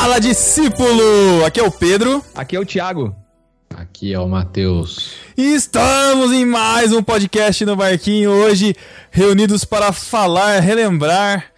Fala, discípulo! Aqui é o Pedro. Aqui é o Thiago. Aqui é o Matheus. Estamos em mais um podcast no Barquinho. Hoje, reunidos para falar, relembrar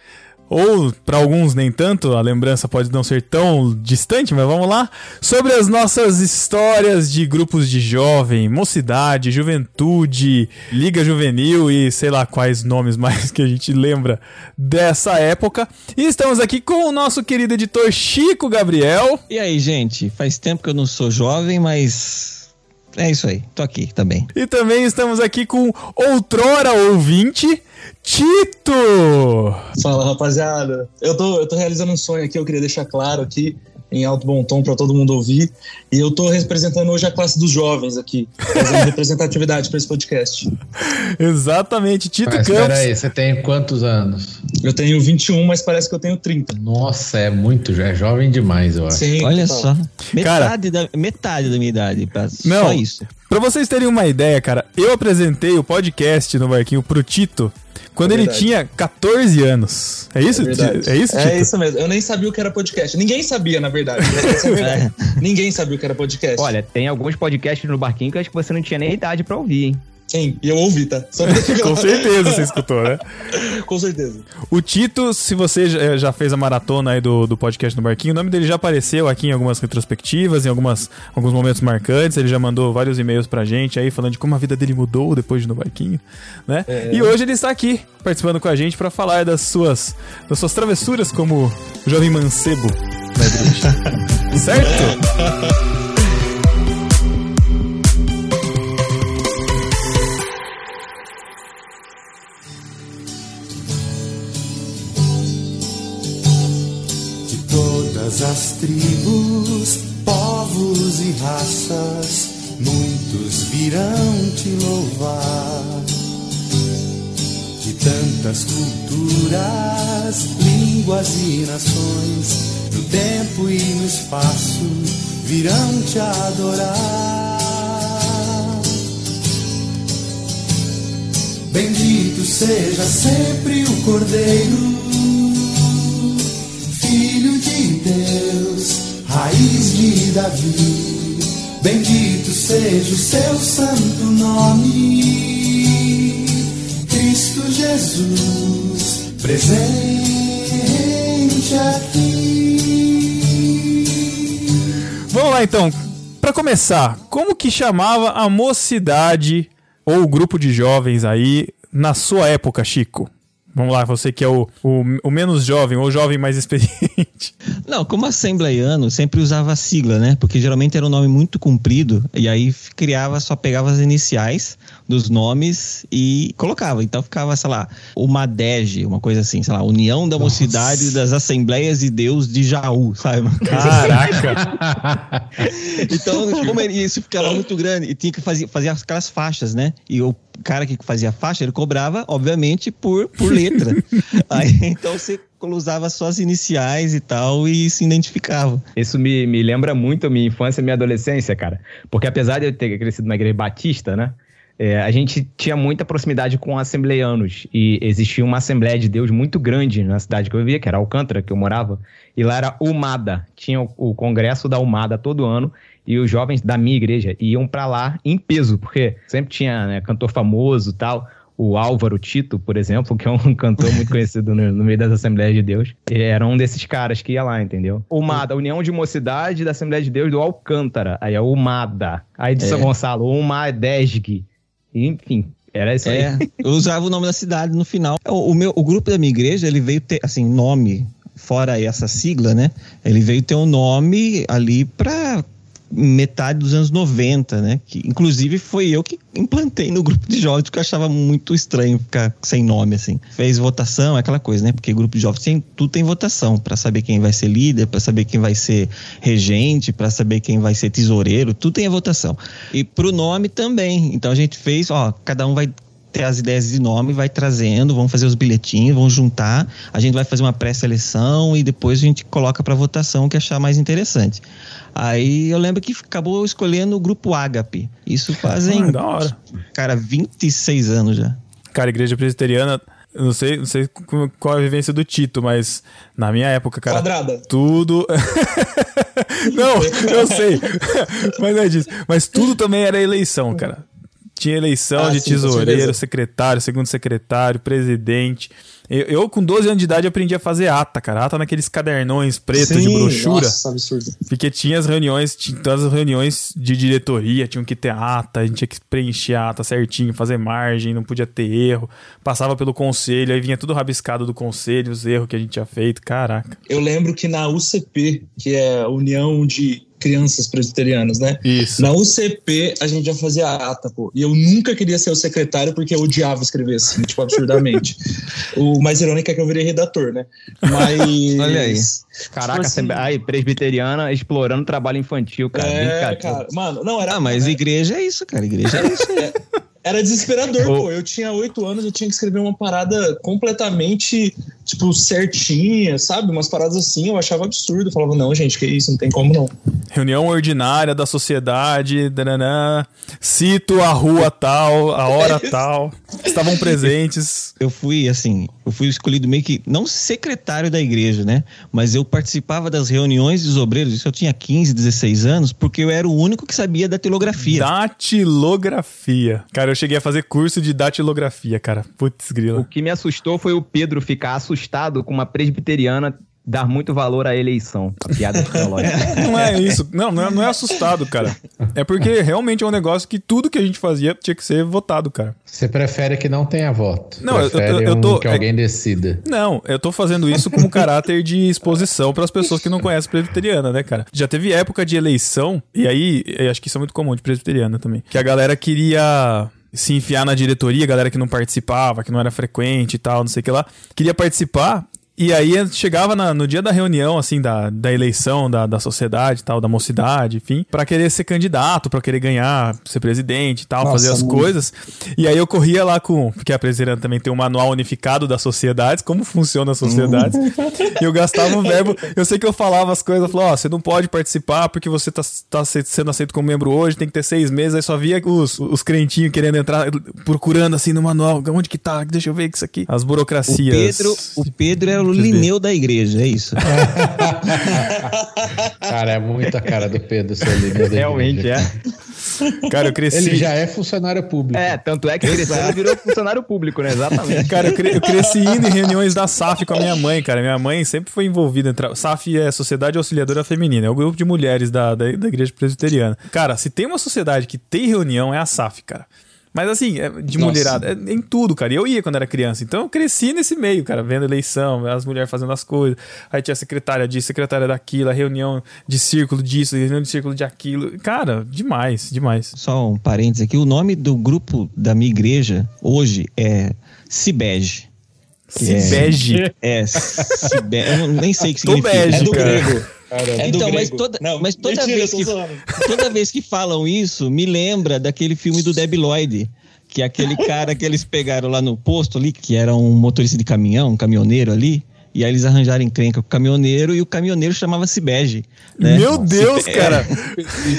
ou para alguns nem tanto, a lembrança pode não ser tão distante, mas vamos lá, sobre as nossas histórias de grupos de jovem, mocidade, juventude, liga juvenil e sei lá quais nomes mais que a gente lembra dessa época. E estamos aqui com o nosso querido editor Chico Gabriel. E aí, gente, faz tempo que eu não sou jovem, mas é isso aí, tô aqui também. E também estamos aqui com outrora ouvinte, Tito! Fala, rapaziada. Eu tô, eu tô realizando um sonho aqui, eu queria deixar claro aqui, em alto bom tom para todo mundo ouvir. E eu tô representando hoje a classe dos jovens aqui, fazendo representatividade para esse podcast. Exatamente, Tito Mas Campos. peraí, você tem quantos anos? Eu tenho 21, mas parece que eu tenho 30. Nossa, é muito, já é jovem demais, eu acho. Sim, Olha só, metade, da, metade da minha idade, pra, Não. só isso. Pra vocês terem uma ideia, cara, eu apresentei o podcast no Barquinho pro Tito quando É ele tinha 14 anos. É isso? É. É isso, Tito? É isso mesmo. Eu nem sabia o que era podcast. Ninguém sabia, na verdade. Essa é a verdade. Ninguém sabia o que era podcast. Olha, tem alguns podcasts no Barquinho que eu acho que você não tinha nem idade pra ouvir, hein? Sim, e eu ouvi, tá? Com certeza você escutou, né? Com certeza. O Tito, se você já- já fez a maratona aí do, do podcast no Barquinho, o nome dele já apareceu aqui em algumas retrospectivas, em algumas, alguns momentos marcantes. Ele já mandou vários e-mails pra gente aí falando de como a vida dele mudou depois de no Barquinho, né? E hoje ele está aqui participando com a gente pra falar das suas, das suas travessuras como jovem mancebo na igreja. certo? Todas as tribos, povos e raças, muitos virão te louvar. De tantas culturas, línguas e nações, no tempo e no espaço, virão te adorar. Bendito seja sempre o Cordeiro, de Deus, raiz de Davi. Bendito seja o seu santo nome, Cristo Jesus, presente aqui. Vamos lá então. Pra começar, como que chamava a mocidade ou o grupo de jovens aí na sua época, Chico? Vamos lá, você que é o, o, o menos jovem ou jovem mais experiente. Não, como assembleiano, sempre usava sigla, né? Porque geralmente era um nome muito comprido, e aí criava, só pegava as iniciais dos nomes e colocava. Então ficava, sei lá, o MADEG, uma coisa assim, sei lá, União da Mocidade das Assembleias de Deus de Jaú, sabe? Caraca! Então, como isso ficava muito grande, e tinha que fazer, fazer aquelas faixas, né? E o cara que fazia a faixa, ele cobrava, obviamente, por, por letra. Aí, então você usava só as iniciais e tal e se identificava. Isso me, me lembra muito a minha infância e minha adolescência, cara. Porque apesar de eu ter crescido na igreja batista, né? É, a gente tinha muita proximidade com assembleianos. E existia uma Assembleia de Deus muito grande na cidade que eu vivia, que era Alcântara, que eu morava. E lá era UMADA. Tinha o, o congresso da UMADA todo ano. E os jovens da minha igreja iam pra lá em peso, porque sempre tinha né, cantor famoso e tal. O Álvaro Tito, por exemplo, que é um cantor muito conhecido no, no meio das Assembleias de Deus, era um desses caras que ia lá, entendeu? UMADA, União de Mocidade da Assembleia de Deus do Alcântara. Aí é UMADA. Aí de São É. Gonçalo, UMADESG. Enfim, era isso aí. É, eu usava o nome da cidade no final. O, o meu, o grupo da minha igreja, ele veio ter, assim, nome, fora essa sigla, né? Ele veio ter um nome ali pra metade dos anos 90, né? Que inclusive foi eu que implantei no grupo de jovens, porque eu achava muito estranho ficar sem nome assim. Fez votação, aquela coisa, né? Porque grupo de jovens tem, tudo tem votação para saber quem vai ser líder, para saber quem vai ser regente, para saber quem vai ser tesoureiro, tudo tem a votação. E pro nome também. Então a gente fez, ó, cada um vai ter as ideias de nome, vai trazendo, vamos fazer os bilhetinhos, vamos juntar, a gente vai fazer uma pré-seleção e depois a gente coloca para votação o que achar mais interessante. Aí eu lembro que acabou escolhendo o grupo Ágape. Isso fazem, Ah, da hora. cara, 26 anos já. Cara, igreja presbiteriana Eu não sei, não sei qual é a vivência do Tito, mas na minha época, cara, Quadrada. tudo. não, eu sei. mas não é disso. Mas tudo também era eleição, cara. Tinha eleição Ah, de sim, tesoureiro, secretário, segundo secretário, presidente. Eu, eu, com 12 anos de idade, aprendi a fazer ata, cara. Ata naqueles cadernões pretos de brochura. Nossa, absurdo. Porque tinha as reuniões, tinha todas as reuniões de diretoria, tinham que ter ata, a gente tinha que preencher a ata certinho, fazer margem, não podia ter erro. Passava pelo conselho, aí vinha tudo rabiscado do conselho, os erros que a gente tinha feito. Caraca. Eu lembro que na UCP, que é a União de Crianças Presbiterianas, né? Isso. Na UCP a gente já fazia ata, pô. E eu nunca queria ser o secretário porque eu odiava escrever assim, tipo, absurdamente. o mais irônico é que eu virei redator, né? Mas. Olha aí. Caraca, Tipo assim- sempre- aí, presbiteriana explorando trabalho infantil, cara. É, cara. Mano, não, era. Ah, mas igreja é isso, cara. Igreja é isso. Era desesperador, pô. Eu tinha oito anos, eu tinha que escrever uma parada completamente, tipo, certinha, sabe? Umas paradas assim, eu achava absurdo. Eu falava, não, gente, que isso, não tem como não. Reunião ordinária da sociedade, dananã, cito a rua tal, a hora tal, estavam presentes. eu fui assim, eu fui escolhido meio que não secretário da igreja, né? Mas eu participava das reuniões dos obreiros, isso eu tinha 15, 16 anos, porque eu era o único que sabia da tilografia. Datilografia. Cara, eu cheguei a fazer curso de datilografia, cara. Putz, O grila. que me assustou foi o Pedro ficar assustado com uma presbiteriana dar muito valor à eleição. A piada teológica. Não é isso. Não, não é, não é assustado, cara. É porque realmente é um negócio que tudo que a gente fazia tinha que ser votado, cara. Você prefere que não tenha voto. Não, eu- eu- prefere eu tô- um que alguém decida. Não, eu tô fazendo isso como caráter de exposição para as pessoas que não conhecem presbiteriana, né, cara? Já teve época de eleição, e aí, eu acho que isso é muito comum de presbiteriana também, que a galera queria se enfiar na diretoria, galera que não participava, que não era frequente e tal, não sei o que lá, queria participar. E aí chegava na- no dia da reunião, assim, da, da eleição, da, da sociedade e tal, da mocidade, enfim, pra querer ser candidato, pra querer ganhar, ser presidente e tal, Nossa, fazer as muito. coisas. E aí eu corria lá com. Porque a presidente também tem um manual unificado das sociedades, como funciona as sociedades. e eu gastava um verbo. Eu sei que eu falava as coisas, eu falava, ó, você não pode participar porque você tá, tá se- sendo aceito como membro hoje, tem que ter seis meses. Aí só via os, os crentinhos querendo entrar, procurando assim no manual. Onde que tá? Deixa eu ver isso aqui. As O burocracias. Pedro, o Pedro era o Vocês veem. Lineu da igreja, é isso. Cara, é muito a cara do Pedro Solino. Realmente é. Cara, eu cresci. Ele já é funcionário público. É, tanto é que cresceu e virou funcionário público, né? Exatamente. Cara, eu, cre- eu cresci indo em reuniões da SAF com a minha mãe, cara. Minha mãe sempre foi envolvida. Em SAF é Sociedade Auxiliadora Feminina, é o grupo de mulheres da, da, da Igreja Presbiteriana. Cara, se tem uma sociedade que tem reunião, é a SAF, cara. Mas assim, é de Nossa. mulherada, é em tudo, cara. E eu ia quando era criança. Então eu cresci nesse meio, cara, vendo eleição, as mulheres fazendo as coisas. Aí tinha secretária disso, secretária daquilo, a reunião de círculo disso, reunião de círculo de aquilo. Cara, demais, demais. Só um parênteses aqui, o nome do grupo da minha igreja hoje é Cibege. É- Cibege. É, Cibege, eu nem sei o que significa. bege, É do cara. grego. É do Então, mas toda- Não, mas toda mentira, vez que-. Toda vez que falam isso, me lembra daquele filme do Debi Lloyd, que é aquele cara que eles pegaram lá no posto ali, que era um motorista de caminhão, um caminhoneiro ali, e aí eles arranjaram encrenca com o caminhoneiro e o caminhoneiro chamava-se Bege. né? Meu Deus, É. cara.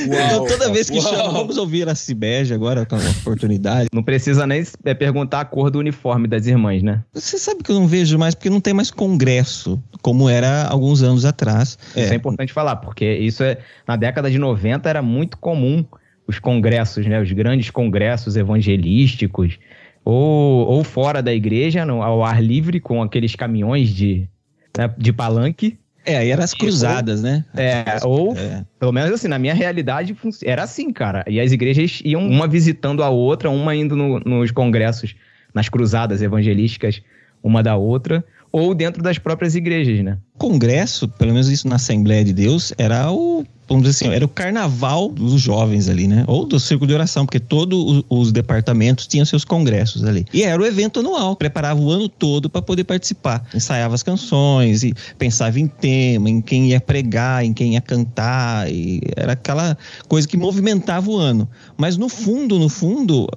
Então, toda vez que chama, vamos ouvir a Cibege agora com a oportunidade. Não precisa nem é, perguntar a cor do uniforme das irmãs, né? Você sabe que eu não vejo mais porque não tem mais congresso, como era alguns anos atrás. Isso é importante falar, porque isso é na década de 90 era muito comum os congressos, né? Os grandes congressos evangelísticos, ou, ou fora da igreja, no, ao ar livre, com aqueles caminhões de, né, de palanque. É, aí eram as cruzadas, né? É, ou, É. pelo menos assim, na minha realidade, era assim, cara. E as igrejas iam uma visitando a outra, uma indo no- nos congressos, nas cruzadas evangelísticas, uma da outra, ou dentro das próprias igrejas, né? Congresso, pelo menos isso na Assembleia de Deus, era o, vamos dizer assim, era o carnaval dos jovens ali, né? Ou do círculo de oração, porque todos os departamentos tinham seus congressos ali. E era o evento anual, preparava o ano todo para poder participar. Ensaiava as canções e pensava em tema, em quem ia pregar, em quem ia cantar, e era aquela coisa que movimentava o ano. Mas no fundo, no fundo,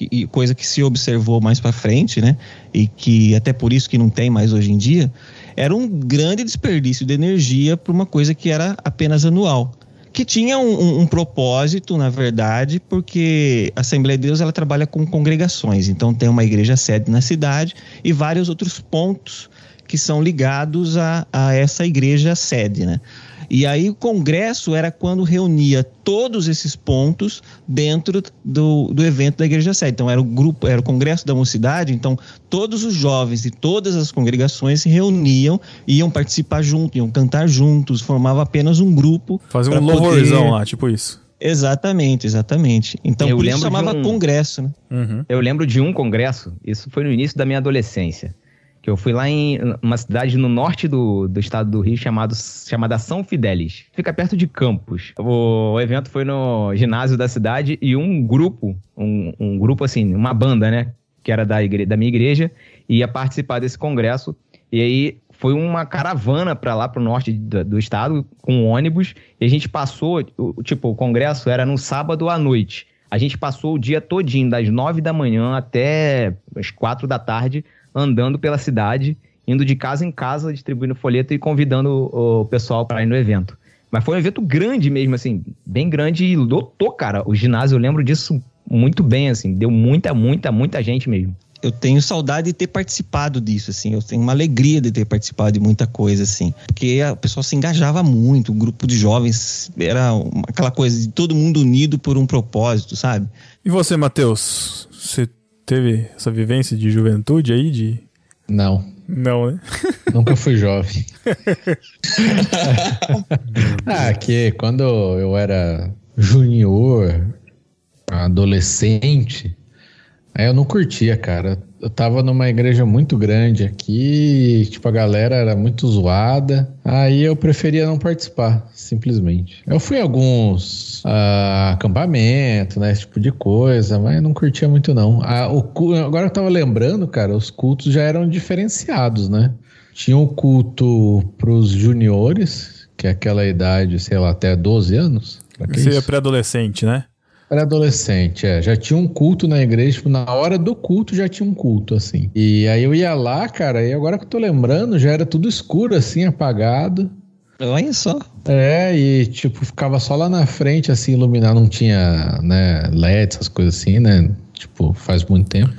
e coisa que se observou mais para frente, né? E que até por isso que não tem mais hoje em dia, era um grande desperdício de energia para uma coisa que era apenas anual. que tinha um, um, um, propósito, na verdade, porque a Assembleia de Deus ela trabalha com congregações, então tem uma igreja sede na cidade e vários outros pontos que são ligados a, a essa igreja sede, né? E aí o congresso era quando reunia todos esses pontos dentro do, do evento da igreja sede. Então era o grupo, era o congresso da mocidade, então todos os jovens de todas as congregações se reuniam, iam participar juntos, iam cantar juntos, formava apenas um grupo. Fazer um louvorzão poder... lá, tipo isso. Exatamente, exatamente. Então eu por isso chamava um... congresso, né? Uhum. Eu lembro de um congresso, isso foi no início da minha adolescência que eu fui lá em uma cidade no norte do, do estado do Rio chamado, chamada São Fidélis. Fica perto de Campos. O, o evento foi no ginásio da cidade e um grupo, um, um grupo assim, uma banda, né? Que era da, igre, da minha igreja, ia participar desse congresso. E aí foi uma caravana para lá, para o norte do, do, estado, com um ônibus. E a gente passou, tipo, o congresso era no sábado à noite. A gente passou o dia todinho, das nove da manhã até as quatro da tarde, andando pela cidade, indo de casa em casa, distribuindo folheto e convidando o, pessoal para ir no evento. Mas foi um evento grande mesmo, assim, bem grande e lotou, cara. O ginásio, eu lembro disso muito bem, assim, deu muita, muita, muita gente mesmo. Eu tenho saudade de ter participado disso, assim. Eu tenho uma alegria de ter participado de muita coisa, assim. Porque a pessoa se engajava muito, o grupo de jovens era uma, aquela coisa de todo mundo unido por um propósito, sabe? E você, Matheus? Você teve essa vivência de juventude aí? De... Não. Não, né? Nunca fui jovem. ah, que quando eu era junior, adolescente, aí eu não curtia, cara eu tava numa igreja muito grande aqui, tipo, a galera era muito zoada. Aí eu preferia não participar, simplesmente. Eu fui em alguns uh, acampamentos, né? Esse tipo de coisa, mas não curtia muito, não. Ah, o, agora eu tava lembrando, cara, os cultos já eram diferenciados, né? Tinha o um culto pros juniores, que é aquela idade, sei lá, até 12 anos. Seria pré-adolescente, né? Era adolescente, é. Já tinha um culto na igreja, tipo, na hora do culto já tinha um culto, assim. E aí eu ia lá, cara, e agora que eu tô lembrando, já era tudo escuro, assim, apagado. Olha só. É, e tipo, ficava só lá na frente, assim, iluminar, não tinha, né, LED, essas coisas assim, né? Tipo, faz muito tempo.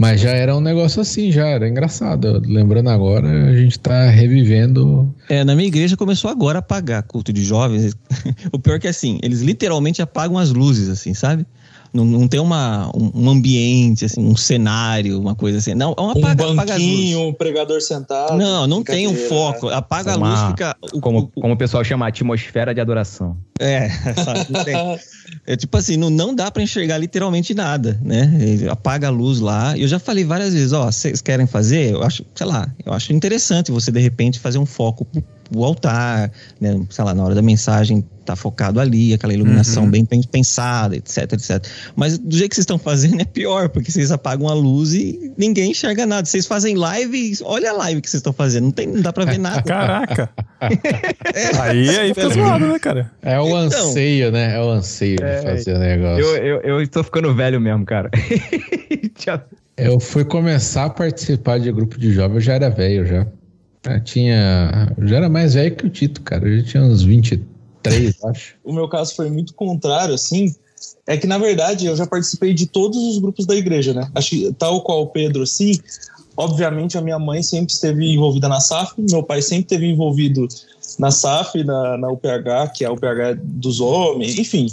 Mas já era um negócio assim, já era engraçado. Lembrando agora, a gente tá revivendo. É, na minha igreja começou agora a apagar culto de jovens. o pior é que assim, eles literalmente apagam as luzes, assim, sabe? Não, não tem uma, um, um, ambiente, assim, um cenário, uma coisa assim. Não, é uma apaga, um banquinho, um pregador sentado. Não, não tem um foco. Apaga uma, a luz, fica. O, como, o, como o pessoal chama, atmosfera de adoração. É, sabe, não tem. É tipo assim, não, não dá para enxergar literalmente nada, né? Ele apaga a luz lá. Eu já falei várias vezes, ó, vocês querem fazer? Eu acho, sei lá, eu acho interessante você de repente fazer um foco pro, pro altar, né? Sei lá, na hora da mensagem tá focado ali, aquela iluminação uhum. bem pensada, etc, etc. Mas do jeito que vocês estão fazendo é pior, porque vocês apagam a luz e ninguém enxerga nada. Vocês fazem live olha a live que vocês estão fazendo, não, tem, não dá pra ver nada. Caraca! é, aí aí fica zoado, né, cara? É o então, anseio, né? É o anseio é, de fazer o negócio. Eu, eu, eu estou ficando velho mesmo, cara. eu fui começar a participar de grupo de jovens, eu já era velho já. Eu tinha. Eu já era mais velho que o Tito, cara. Eu já tinha uns 23 Três, acho. o meu caso foi muito contrário, assim. É que, na verdade, eu já participei de todos os grupos da igreja, né? Acho que, tal qual o Pedro, assim, obviamente a minha mãe sempre esteve envolvida na SAF, meu pai sempre esteve envolvido na SAF, na, na UPH, que é a UPH dos homens, enfim.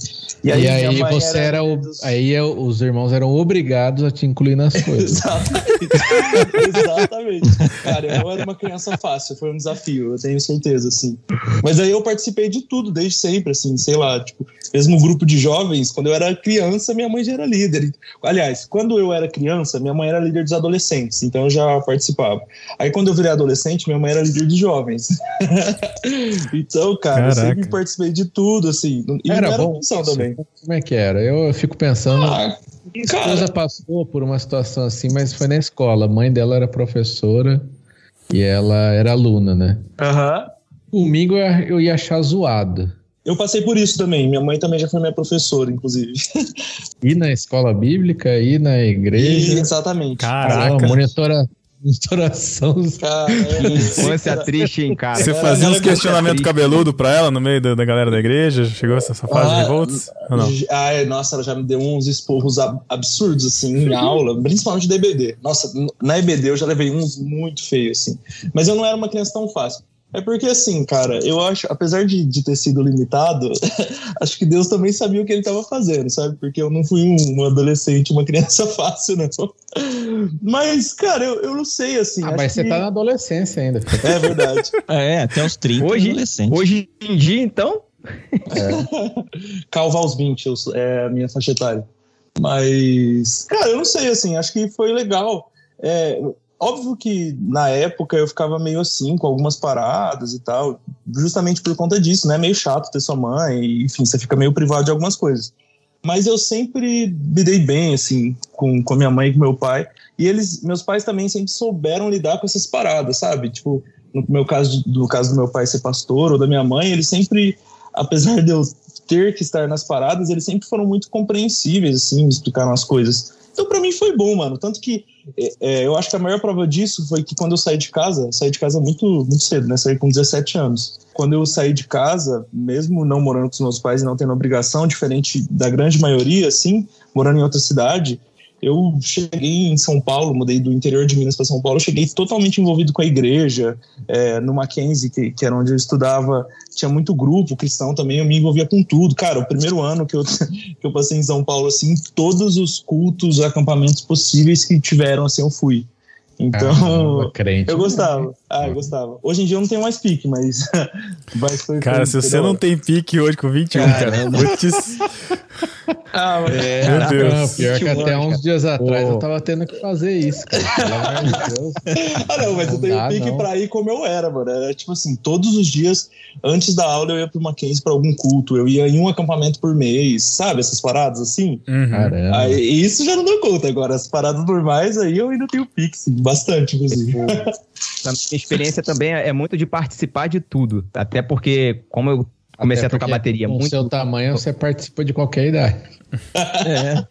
E aí, e aí você era, era o, dos... aí os irmãos eram obrigados a te incluir nas coisas. Exatamente. Exatamente. Cara, eu era uma criança fácil, foi um desafio, eu tenho certeza, assim. Mas aí eu participei de tudo desde sempre, assim, sei lá, tipo, mesmo grupo de jovens, quando eu era criança, minha mãe já era líder. Aliás, quando eu era criança, minha mãe era líder dos adolescentes, então eu já participava. Aí quando eu virei adolescente, minha mãe era líder de jovens. então, cara, Caraca. eu sempre participei de tudo, assim. E era, era bom também. Como é que era? Eu fico pensando. Ah, minha esposa passou por uma situação assim, mas foi na escola. A mãe dela era professora e ela era aluna, né? Aham. Uhum. Domingo eu ia achar zoado. Eu passei por isso também. Minha mãe também já foi minha professora, inclusive. E na escola bíblica, e na igreja. E, exatamente. Caraca. Ela monitora Misturação. Cara, infância triste, hein, cara. Você fazia uns questionamentos cabeludo pra ela no meio da, da galera da igreja? Chegou essa, essa fase de Ah? Ou não? Ai, nossa, ela já me deu uns esporros ab- absurdos, assim, em aula, principalmente da EBD. Nossa, na EBD eu já levei uns muito feios, assim. Mas eu não era uma criança tão fácil. É porque, assim, cara, eu acho, apesar de, de ter sido limitado, acho que Deus também sabia o que ele estava fazendo, sabe? Porque eu não fui um, um adolescente, uma criança fácil, não. Mas, cara, eu, eu não sei, assim. Ah, acho mas você que- tá na adolescência ainda. É verdade. É, até os 30 Hoje, adolescente. hoje em dia, então, Calva aos 20 eu é a minha faixa etária. Mas, cara, eu não sei, assim, acho que foi legal. É, óbvio que na época eu ficava meio assim, com algumas paradas e tal, justamente por conta disso, né? Meio chato ter sua mãe, e, enfim, você fica meio privado de algumas coisas. Mas eu sempre me dei bem, assim, com, com minha mãe e com meu pai. E eles, meus pais também sempre souberam lidar com essas paradas, sabe? Tipo, no meu caso, no caso do meu pai ser pastor ou da minha mãe, eles sempre, apesar de eu ter que estar nas paradas, eles sempre foram muito compreensíveis, assim, me explicaram as coisas. Então, pra mim foi bom, mano. Tanto que é, é, eu acho que a maior prova disso foi que quando eu saí de casa, saí de casa muito, muito cedo, né? Saí com 17 anos. Quando eu saí de casa, mesmo não morando com os meus pais e não tendo obrigação, diferente da grande maioria, assim, morando em outra cidade, eu cheguei em São Paulo, mudei do interior de Minas para São Paulo, cheguei totalmente envolvido com a igreja, é, no Mackenzie, que, que era onde eu estudava, tinha muito grupo cristão também, eu me envolvia com tudo. Cara, o primeiro ano que eu, que eu passei em São Paulo, assim, todos os cultos, acampamentos possíveis que tiveram, assim, eu fui. Então, crente. eu gostava. Ah, eu gostava. Hoje em dia eu não tenho mais pique, mas. mas foi, Cara, se você não tem pique hoje com 21, cara, putz, Ah, mas- meu Não, Deus. pior que até uns dias atrás eu tava tendo que fazer isso, cara. Pelo amor de Deus. Ah, não, mas eu Não tenho dá, pique não. pra ir como eu era, mano. Era tipo assim, todos os dias, antes da aula, eu ia pro Mackenzie pra algum culto. Eu ia em um acampamento por mês, sabe? Essas paradas assim. Uhum. Caramba. Aí, e isso já não deu conta. Agora, as paradas normais, aí eu ainda tenho pique, sim. Bastante, inclusive. a minha experiência também é é muito de participar de tudo. Até porque, como eu comecei Até a tocar bateria com muito. seu tamanho, você participa de qualquer idade. É.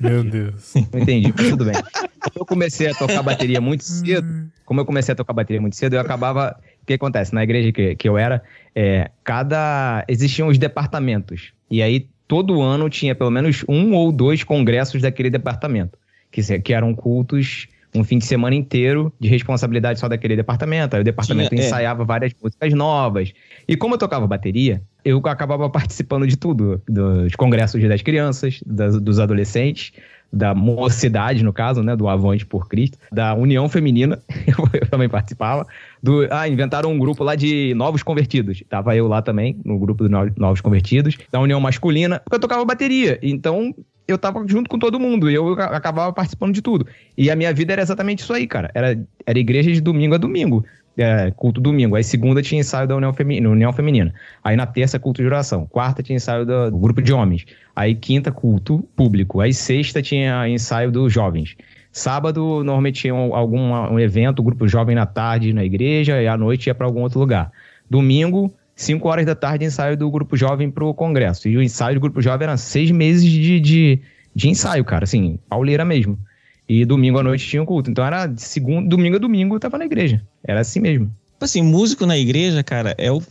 Meu Deus. Não entendi, mas tudo bem. Como eu comecei a tocar bateria muito cedo, como eu comecei a tocar bateria muito cedo, eu acabava. O que acontece? Na igreja que, que eu era, é, cada. Existiam os departamentos. E aí, todo ano tinha pelo menos um ou dois congressos daquele departamento. Que, que eram cultos um fim de semana inteiro de responsabilidade só daquele departamento. Aí o departamento Tinha, é. ensaiava várias músicas novas. E como eu tocava bateria, eu acabava participando de tudo. Dos congressos das crianças, das- dos adolescentes, da mocidade, no caso, né? Do Avante por Cristo, da União Feminina, eu, também participava. Do, ah, inventaram um grupo lá de novos convertidos. Tava eu lá também, no grupo dos no- novos convertidos, da União Masculina, porque eu tocava bateria. Então, eu tava junto com todo mundo e eu acabava participando de tudo. E a minha vida era exatamente isso aí, cara. Era, era igreja de domingo a domingo. É, culto domingo. Aí segunda tinha ensaio da União Feminina, União Feminina. Aí na terça, culto de oração. Quarta tinha ensaio do, do grupo de homens. Aí quinta, culto público. Aí sexta tinha ensaio dos jovens. Sábado, normalmente tinha um- algum um evento, grupo jovem na tarde na igreja, e à noite ia para algum outro lugar. Domingo, 5 horas da tarde, ensaio do grupo jovem pro congresso. E o ensaio do grupo jovem era seis meses de, de, de ensaio, cara, assim, pauleira mesmo. E domingo à noite tinha o culto. Então era de segundo, domingo a domingo eu tava na igreja. Era assim mesmo. Tipo assim, músico na igreja, cara, é o,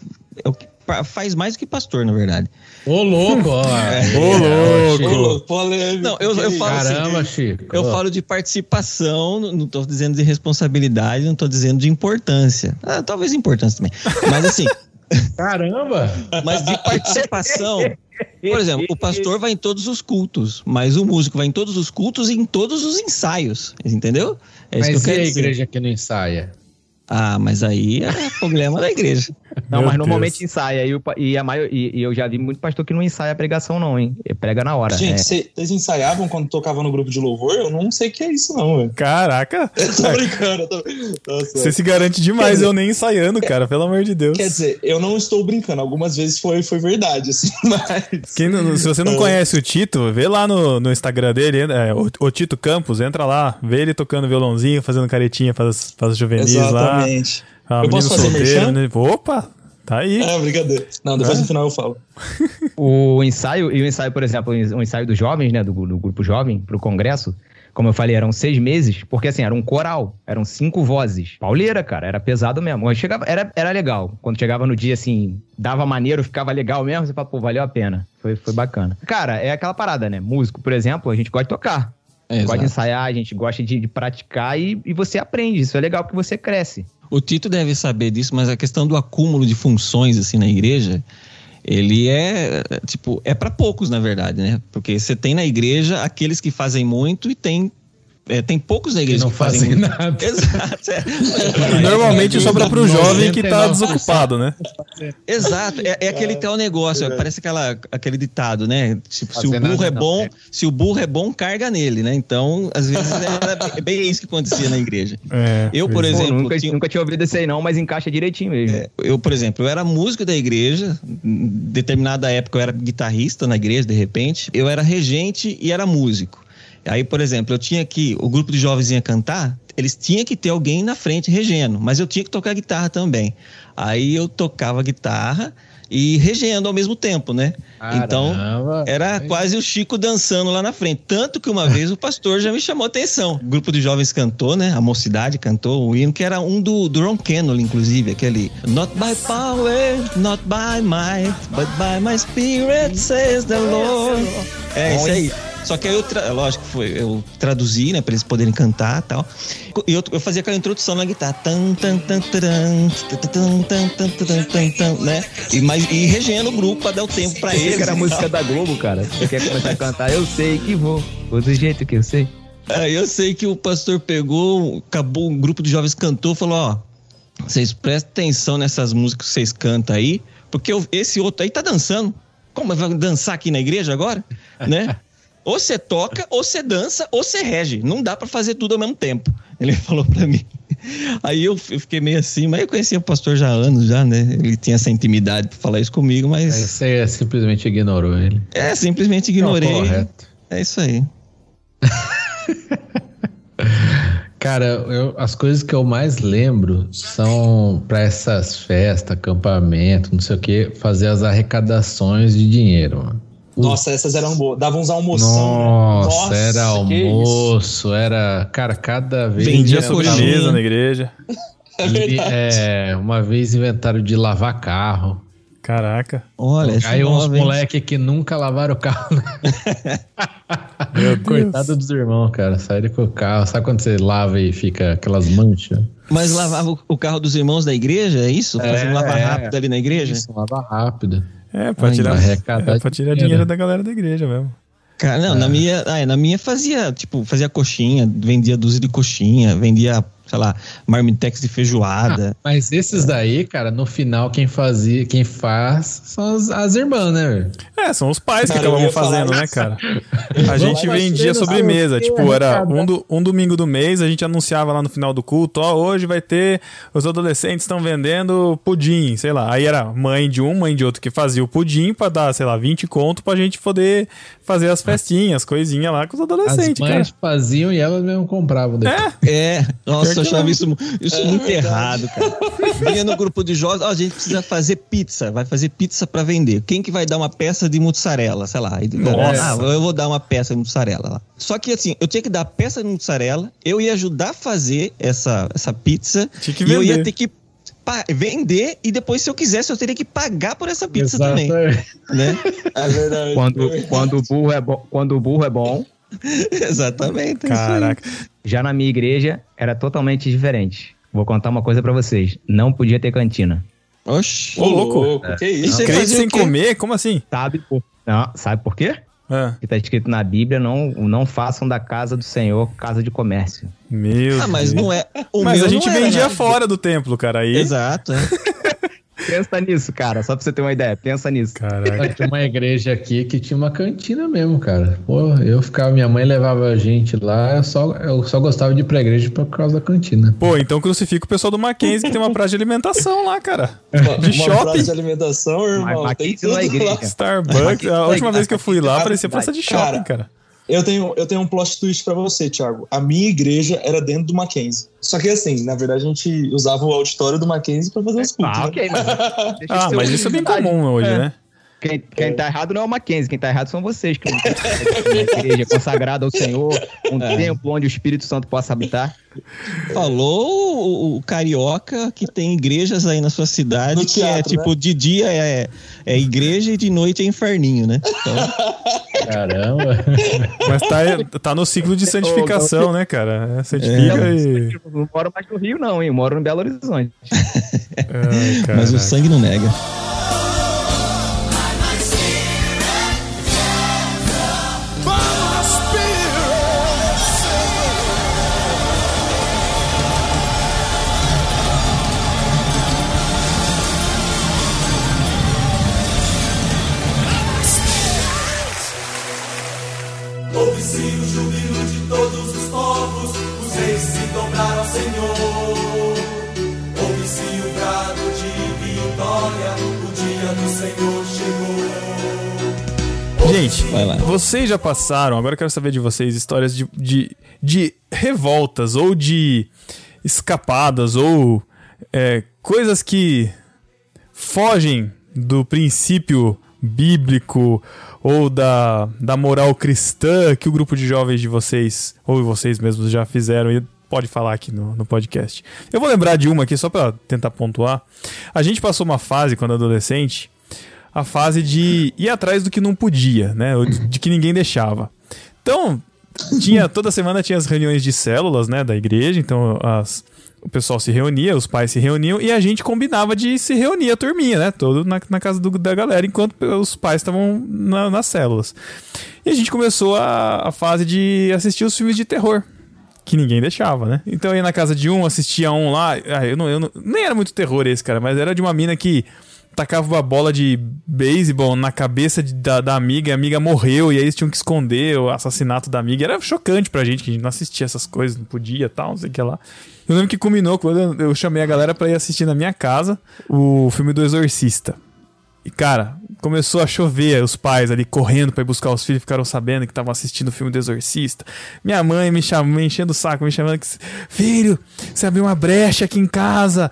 é o que faz mais do que pastor, na verdade. Ô, louco, ó. Ô, louco. Ô, louco, polêmico. Não, eu- eu falo assim, Caramba, Chico. Eu falo de participação, não- não tô dizendo de responsabilidade, não tô dizendo de importância. Ah, talvez importância também. Mas assim, Caramba! mas de participação. Por exemplo, o pastor vai em todos os cultos, mas o músico vai em todos os cultos e em todos os ensaios, entendeu? É isso Mas que eu e quero a dizer. igreja que não ensaia? Ah, mas aí é problema da igreja. Não, Meu mas normalmente Deus. ensaia. E, o e, a maior, e, e eu já vi muito pastor que não ensaia a pregação, não, hein? Ele prega na hora. Gente, é. cê- vocês ensaiavam quando tocavam no grupo de louvor? Eu não sei o que é isso, não, velho. Caraca, Eu tô brincando. eu Tô... Você se garante demais, dizer- eu nem ensaiando, cara, pelo amor de Deus. Quer dizer, eu não estou brincando. Algumas vezes foi, foi verdade, assim, mas. Quem não- se você não É. conhece o Tito, vê lá no, no Instagram dele, é, o, o Tito Campos, entra lá, vê ele tocando violãozinho, fazendo caretinha para as juvenis lá. Exatamente. Ah, Eu posso fazer solteiro, menino- Opa, tá aí. É, brincadeira. Não, depois É? no final eu falo. O ensaio, e o ensaio, por exemplo, o ensaio dos jovens, né? Do, do grupo jovem, pro congresso. como eu falei, eram seis meses, porque assim, era um coral, eram cinco vozes. Pauleira, cara, era pesado mesmo. Mas chegava, era, era legal. Quando chegava no dia, assim, dava maneiro, ficava legal mesmo, você fala, pô, valeu a pena. Foi, foi bacana. Cara, é aquela parada, né? Músico, por exemplo, a gente gosta de tocar. Gente gosta de ensaiar, a gente gosta de, de praticar e, e você aprende. Isso é legal porque você cresce. O Tito deve saber disso, mas a questão do acúmulo de funções assim na igreja, ele é tipo é para poucos na verdade, né? Porque você tem na igreja aqueles que fazem muito e tem é, tem poucos na igreja que não que fazem fazem nada. Exato. é. Normalmente sobra pro jovem que tá 99%. desocupado, né? Exato, é, é aquele tal negócio, parece aquela, aquele ditado, né? Tipo, se o burro nada é bom, é. se o burro é bom, carga nele, né? Então, às vezes era bem isso que acontecia na igreja. É, Eu, por é. Pô, exemplo, nunca, tinha- nunca tinha ouvido isso aí não, mas encaixa direitinho mesmo. É, eu, por exemplo, eu era músico da igreja, em determinada época eu era guitarrista na igreja, de repente, eu era regente e era músico. Aí, por exemplo, eu tinha que, o grupo de jovens ia cantar, eles tinham que ter alguém na frente regendo, mas eu tinha que tocar guitarra também. Aí eu tocava guitarra e regendo ao mesmo tempo, né? Então, Caramba. era quase o Chico dançando lá na frente. Tanto que uma vez o pastor já me chamou a atenção. O grupo de jovens cantou, né? A mocidade cantou o hino, que era um do, do Ron Kennel, inclusive, aquele Not by power, not by might, but by my spirit, says the Lord. É, isso aí. Só que aí eu, tra... lógico, foi, eu traduzi, né, pra eles poderem cantar e tal. E eu, eu fazia aquela introdução na guitarra. Tan, tan, tan, tan, tan, tan, tan, tan, tan, tan, né? E, mas, e regendo o grupo pra dar o tempo pra eles. que era e música da Globo, cara. Você quer começar a cantar? Eu sei que vou. Vou do jeito que eu sei. Aí eu sei que o pastor pegou, acabou, um grupo de jovens cantou, falou, ó, vocês prestem atenção nessas músicas que vocês cantam aí, porque eu- esse outro aí tá dançando. Como vai dançar aqui na igreja agora? Né? Ou você toca, ou você dança, ou você rege. Não dá pra fazer tudo ao mesmo tempo. Ele falou pra mim. Aí eu eu fiquei meio assim, mas eu conhecia o pastor já há anos já, né? Ele tinha essa intimidade pra falar isso comigo, Aí mas Você simplesmente ignorou ele. é, simplesmente Não, ignorei. correto. É isso aí. Cara, eu- as coisas que eu mais lembro são pra essas festas, acampamento, não sei o que, fazer as arrecadações de dinheiro, mano. Nossa, essas eram boas. Davam uns almoção. né? Nossa, era que isso. almoço, era. Cara, cada vez. Vendia sobremesa na igreja. É E, verdade. é, uma vez inventaram de lavar carro. Caraca. Olha, Aí uns nova, hein? moleque que nunca lavaram o carro. Meu Deus. Coitado dos irmãos, cara. Saíram com o carro. Sabe quando você lava e fica aquelas manchas? Mas lavava o- carro dos irmãos da igreja, é isso? Fazendo lava é. rápido ali na igreja? Isso, lava rápido. É, pra Ai, tirar, é, pra tirar dinheiro. da galera da igreja mesmo. Cara, não, na minha, ah, é, na minha fazia, tipo, fazia coxinha, vendia dúzia de coxinha, vendia, sei lá, marmitex de feijoada. Mas esses daí, cara, no final quem fazia, quem faz são as, as irmãs, né, velho? É, são os pais que Cara, ia falar fazendo, né, cara? A gente vendia sobremesa. Tipo, era um, do- um domingo do mês, a gente anunciava lá no final do culto, ó, hoje vai ter, os adolescentes estão vendendo pudim, sei lá. Aí era mãe de um, mãe de outro que fazia o pudim pra dar, sei lá, 20 conto pra gente poder fazer as festinhas, coisinhas lá com os As adolescentes, cara. mães faziam e elas mesmo compravam. depois. É, É, nossa, Pior eu achava isso, isso muito errado, cara. Vinha no grupo de jovens, ó, a gente precisa fazer pizza, vai fazer pizza pra vender. Quem que vai dar uma peça de mussarela, sei lá. Nossa. Ah, eu vou dar uma peça de mussarela lá. Só que assim, eu tinha que dar a peça de mussarela, eu ia ajudar a fazer essa, essa pizza Tinha que e eu ia vender. ter que vender e depois, se eu quisesse, eu teria que pagar por essa pizza também, Exatamente. né? É verdade. Quando, quando, o burro é bom, quando o burro é bom, Exatamente. é isso aí. caraca. Já na minha igreja era totalmente diferente. Vou contar uma coisa pra vocês. Não podia ter cantina. Oxi. Ô, louco. Que isso? Crente sem comer? Como assim? Sabe por, não, sabe por quê? Ah, Porque tá escrito na Bíblia, não, não façam da casa do Senhor casa de comércio. meu Ah, mas Deus. não é. O Mas meu a gente era, vendia né? fora do templo, cara. Aí. Exato, é. Pensa nisso, cara. Só pra você ter uma ideia. Pensa nisso. Caraca. Tinha uma igreja aqui que tinha uma cantina mesmo, cara. Pô, eu ficava, minha mãe levava a gente lá, eu só, eu só gostava de ir pra igreja por causa da cantina. Pô, então crucifica o pessoal do Mackenzie que tem uma praça de alimentação lá, cara. De uma shopping. praça de alimentação, irmão. mas tem é tudo igreja. lá. Starbucks. A última vez que eu fui lá, parecia praça de shopping, Cara, cara. Eu tenho, eu tenho um plot twist pra você, Thiago. A minha igreja era dentro do Mackenzie. Só que assim, na verdade, a gente usava o auditório do Mackenzie pra fazer os cultos. Ah, né? ok, mas. deixa Ah, mas isso é bem comum hoje, É. né? Quem, quem tá errado não é o Mackenzie, quem tá errado são vocês, que não tem uma igreja consagrada ao Senhor, um templo onde o Espírito Santo possa habitar. Falou o, o carioca que tem igrejas aí na sua cidade No que é teatro, tipo, de dia é, é igreja e de noite é inferninho, né? Então, Caramba. Mas tá, tá no ciclo de santificação, né, cara? É, Santifica e. Eu não moro mais no Rio, não, hein? Eu moro no Belo Horizonte. Ai, mas o sangue não nega. Gente, Vai lá. vocês já passaram, agora eu quero saber de vocês, histórias de, de, de revoltas ou de escapadas ou é, coisas que fogem do princípio bíblico ou da, da moral cristã que o grupo de jovens de vocês, ou vocês mesmos já fizeram e pode falar aqui no, no podcast. Eu vou lembrar de uma aqui só pra tentar pontuar. A gente passou uma fase quando adolescente a fase de ir atrás do que não podia, né? De que ninguém deixava. Então, tinha toda semana tinha as reuniões de células, né, da igreja, então as- o pessoal se reunia, os pais se reuniam e a gente combinava de se reunir a turminha, né? Todo na, na casa do- da galera, enquanto os pais estavam na- nas células. E a gente começou a, a fase de assistir os filmes de terror. Que ninguém deixava, né? Então eu ia na casa de um, assistia um lá. Ah, eu não, eu não- nem era muito terror esse, cara, mas era de uma mina que tacava uma bola de beisebol na cabeça de- da, da amiga, a amiga morreu, e aí eles tinham que esconder o assassinato da amiga. Era chocante pra gente, que a gente não assistia essas coisas, não podia tal, não sei o que lá. Eu lembro que culminou quando eu chamei a galera pra ir assistir na minha casa o filme do Exorcista. E, cara, começou a chover, os pais ali correndo pra ir buscar os filhos, ficaram sabendo que estavam assistindo o filme do Exorcista. Minha mãe me chamou, me enchendo o saco, me chamando que. Filho, você abriu uma brecha aqui em casa.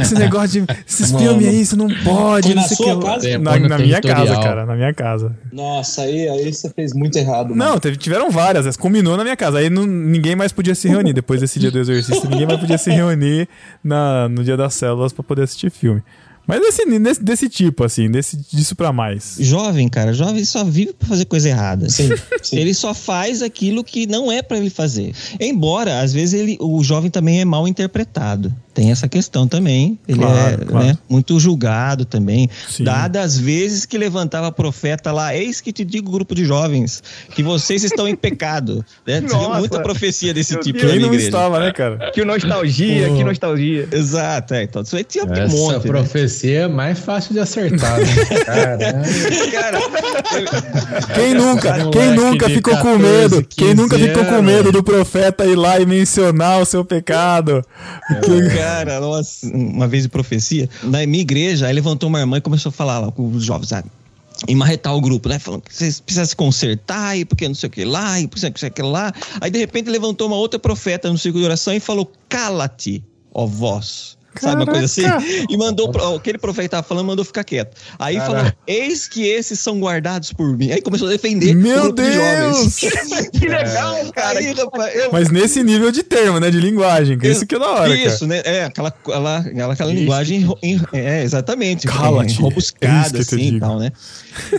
Esse negócio de. Esses filmes aí, você não pode. Foi na sua que casa? É, Na, na minha casa, cara, na minha casa. Nossa, aí, aí você fez muito errado. mano. Não, teve, tiveram várias, combinou na minha casa. Aí não- ninguém mais podia se reunir. Depois desse dia do exorcista, ninguém mais podia se reunir na, no dia das células pra poder assistir filme. Mas desse, desse, desse tipo, assim, desse, disso pra mais. Jovem, cara, jovem só vive pra fazer coisa errada. Sim, sim. Ele só faz aquilo que não é pra ele fazer. Embora, às vezes, ele, o jovem também é mal interpretado. Tem essa questão também. Ele Claro, é claro. né, muito julgado também. Sim. Dadas as vezes que levantava profeta lá, eis que te digo, grupo de jovens, que vocês estão em pecado. Né? Tem Nossa. muita profecia desse tipo Quem não igreja. estava, né, cara? Que nostalgia, que nostalgia. Exato, é. Então, isso aí tinha um Essa monte. né? profecia é mais fácil de acertar, né? Caramba. Cara, Quem nunca, Moleque quem nunca ficou com 14, medo? Quem 15 nunca ficou com medo do profeta ir lá e mencionar o seu pecado? Cara, nossa, uma vez de profecia, na minha igreja, aí levantou uma irmã e começou a falar lá com os jovens, sabe? E marretar o grupo, né? Falando que vocês precisam se consertar, e porque não sei o que lá, e porque não sei o que lá. Aí, de repente, levantou uma outra profeta no círculo de oração e falou: Cala-te, ó voz. Sabe uma coisa assim? E mandou, aquele profeta tava falando, mandou ficar quieto. Aí falou: Eis que esses são guardados por mim. Aí começou a defender Meu grupo de. Deus! Que legal, cara. Aí, rapaz, eu Mas nesse nível de termo, né? De linguagem, que isso que é da hora, cara. Isso, né? É, aquela, aquela, aquela, aquela linguagem. em- é, exatamente. Cala-te. é, Robuscada, É assim e tal, né?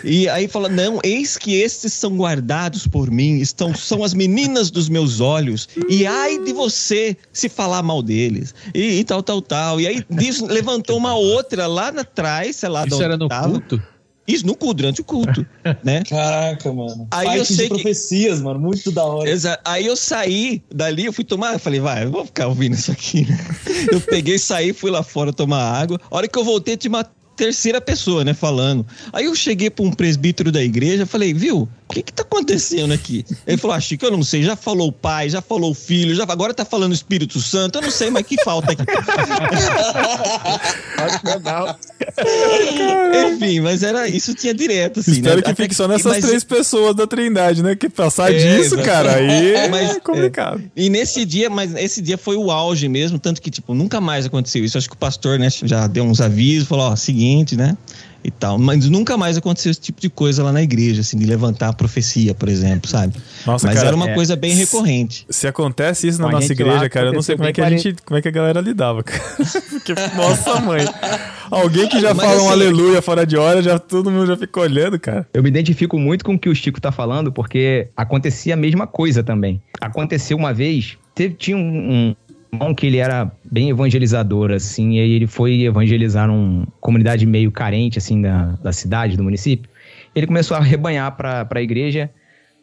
E aí fala: não, eis que estes são guardados por mim, estão, são as meninas dos meus olhos, e ai de você se falar mal deles, e, e tal, tal, tal. E aí disso, levantou uma outra lá atrás, sei lá, Isso onde era no tava. culto? Isso, no culto, durante o culto, né? Caraca, mano. Aí Fight eu sei de que- profecias, mano. Muito da hora. Exa- Aí eu saí dali, eu fui tomar, eu falei, vai, eu vou ficar ouvindo isso aqui. né? Eu peguei, saí, fui lá fora tomar água. A hora que eu voltei, tinha uma terceira pessoa, né, falando. Aí eu cheguei para um presbítero da igreja, falei, viu, o que que tá acontecendo aqui? Ele falou, ah, Chico, eu não sei, já falou o pai, já falou o filho, já, agora tá falando o Espírito Santo, eu não sei, mas que falta aqui. Enfim, mas era, isso tinha direto, assim, Espero né? que Até fique só nessas mas- três pessoas da Trindade, né? Que passar É, disso, exatamente. cara, aí é Mas, complicado. E nesse dia, mas esse dia foi o auge mesmo, tanto que, tipo, nunca mais aconteceu isso. Acho que o pastor, né, já deu uns avisos, falou, ó, seguinte, né? E tal. Mas nunca mais aconteceu esse tipo de coisa lá na igreja, assim, de levantar a profecia, por exemplo, sabe? Nossa, Mas cara, era uma é. coisa bem recorrente. Se acontece isso na Com nossa igreja, lá, cara, eu não sei como é que a gente, como é que a galera lidava, cara. Porque, nossa mãe. Alguém que já Mas fala um assim- aleluia fora de hora, já todo mundo já fica olhando, cara. Eu me identifico muito com o que o Chico tá falando, porque acontecia a mesma coisa também. Aconteceu uma vez, teve, tinha um, um irmão que ele era bem evangelizador, assim, e aí ele foi evangelizar numa comunidade meio carente, assim, da, da cidade, do município. Ele começou a rebanhar pra, pra igreja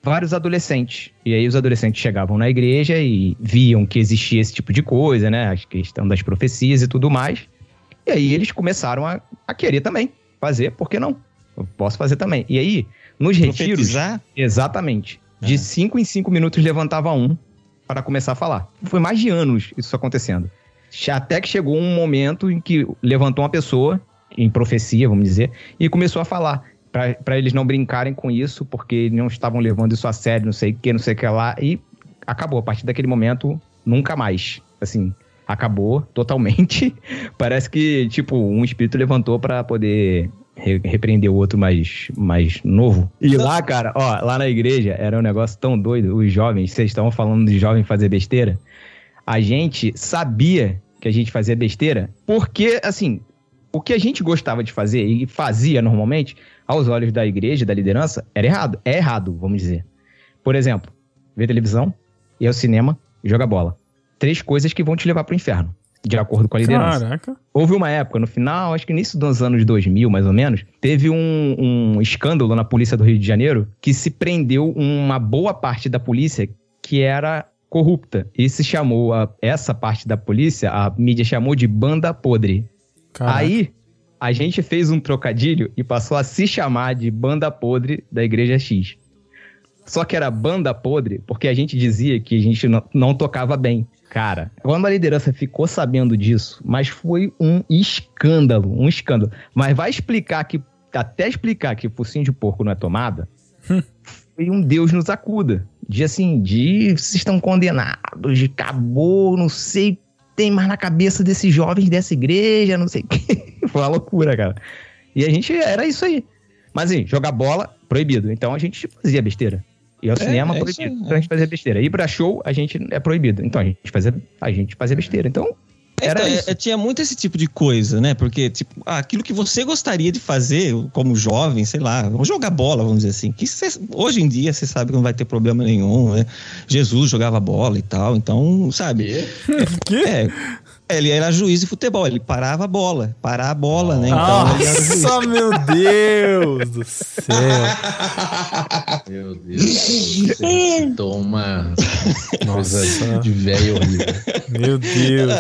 vários adolescentes. E aí os adolescentes chegavam na igreja e viam que existia esse tipo de coisa, né? A questão das profecias e tudo mais. E aí eles começaram a, a querer também fazer, por que não? Eu posso fazer também. E aí, nos retiros, Profetizar? exatamente, de cinco em cinco minutos levantava um para começar a falar. Foi mais de anos isso acontecendo. Até que chegou um momento em que levantou uma pessoa, em profecia, vamos dizer, e começou a falar. Para eles não brincarem com isso, porque não estavam levando isso a sério, não sei o que, não sei o que lá. E acabou. A partir daquele momento, nunca mais. Assim, acabou totalmente. Parece que, tipo, um espírito levantou para poder re- repreender o outro mais, mais novo. E lá, cara, ó, lá na igreja era um negócio tão doido. Os jovens, vocês estavam falando de jovem fazer besteira. A gente sabia que a gente fazia besteira porque, assim, o que a gente gostava de fazer e fazia normalmente, aos olhos da igreja, da liderança, era errado. É errado, vamos dizer. Por exemplo, ver televisão, ir ao cinema e jogar bola. Três coisas que vão te levar pro inferno, de acordo com a liderança. Caraca. Houve uma época, no final, acho que início dos anos 2000, mais ou menos, teve um, um escândalo na polícia do Rio de Janeiro que se prendeu uma boa parte da polícia que era corrupta. E se chamou, a- essa parte da polícia, a mídia chamou de banda podre. Caraca. Aí, a gente fez um trocadilho e passou a se chamar de banda podre da Igreja X. Só que era banda podre porque a gente dizia que a gente não, não tocava bem. Cara, quando a liderança ficou sabendo disso, mas foi um escândalo, um escândalo. Mas vai explicar que, até explicar que focinho de porco não é tomada, foi um Deus nos acuda. De assim, de vocês estão condenados, de acabou, não sei, o que tem mais na cabeça desses jovens dessa igreja, não sei o que. Foi uma loucura, cara. E a gente era isso aí. Mas assim, jogar bola, proibido. Então a gente fazia besteira. Ir ao cinema, é isso proibido. aí, Então a gente fazia besteira. Ir pra show, a gente é proibido. Então a gente fazia, a gente fazia besteira. Então, era Então, é- isso. é- tinha muito esse tipo de coisa, né? Porque, tipo, ah, aquilo que você gostaria de fazer como jovem, sei lá, jogar bola, vamos dizer assim. Que cê- hoje em dia você sabe que não vai ter problema nenhum, né? Jesus jogava bola e tal, então, sabe? Que? É, ele era juiz de futebol, ele parava a bola, parar a bola, né? Então ele era juiz. Nossa, meu Deus do céu. Meu Deus. Você toma coisa de velho horrível. Meu Deus.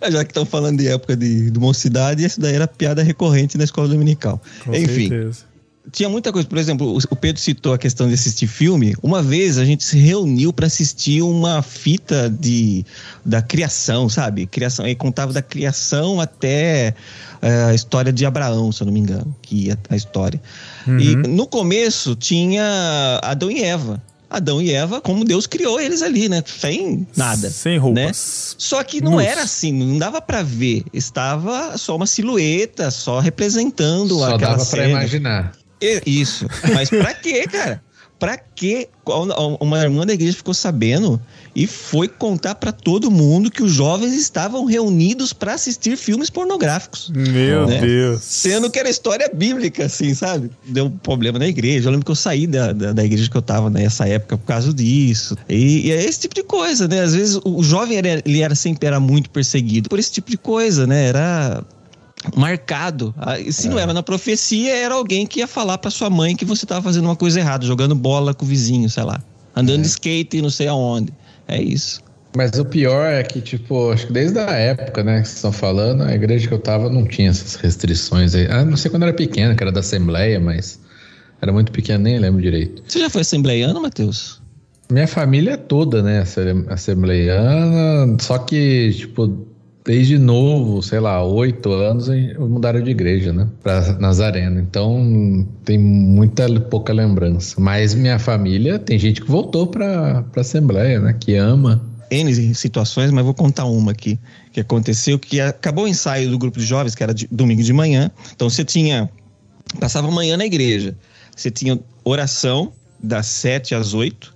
Ah, já que estão falando de época de, de mocidade, essa daí era piada recorrente na escola dominical. Com Enfim, certeza. Tinha muita coisa. Por exemplo, o- Pedro citou a questão de assistir filme. Uma vez a gente se reuniu para assistir uma fita de da criação, sabe? Criação. E contava da criação até eh, a história de Abraão, se eu não me engano, que ia a história. E no começo tinha Adão e Eva. Adão e Eva, como Deus criou eles ali, né? Sem nada. Sem roupas. Só que não era assim, não dava pra ver. Estava só uma silhueta, só representando Só aquela dava pra cena. imaginar. Isso. Mas pra quê, cara? Pra quê? Uma irmã da igreja ficou sabendo e foi contar pra todo mundo que os jovens estavam reunidos pra assistir filmes pornográficos. Meu Né? Deus. Sendo que era história bíblica, assim, sabe? Deu um problema na igreja. Eu lembro que eu saí da, da, da igreja que eu tava nessa época por causa disso. E, e é esse tipo de coisa, né? Às vezes o, o jovem, era, ele era sempre era muito perseguido por esse tipo de coisa, né? Era marcado. Ah, Se não era na profecia, era alguém que ia falar pra sua mãe que você tava fazendo uma coisa errada, jogando bola com o vizinho, sei lá. Andando de skate não sei aonde. É isso. Mas o pior é que, tipo, acho que desde a época, né, que vocês estão falando, a igreja que eu tava não tinha essas restrições aí. Ah, não sei quando era pequeno, que era da Assembleia, mas era muito pequeno, nem lembro direito. Você já foi assembleiano, Matheus? Minha família é toda, né, asse- assembleiana, só que, tipo, desde novo, sei lá, oito anos, mudaram de igreja, né, pra Nazareno. Então, tem muita pouca lembrança. Mas minha família, tem gente que voltou pra, pra Assembleia, né, que ama. N situações, mas vou contar uma aqui que aconteceu, que acabou o ensaio do grupo de jovens, que era de, domingo de manhã. Então você tinha passava manhã na igreja. Você tinha oração das 7 às 8.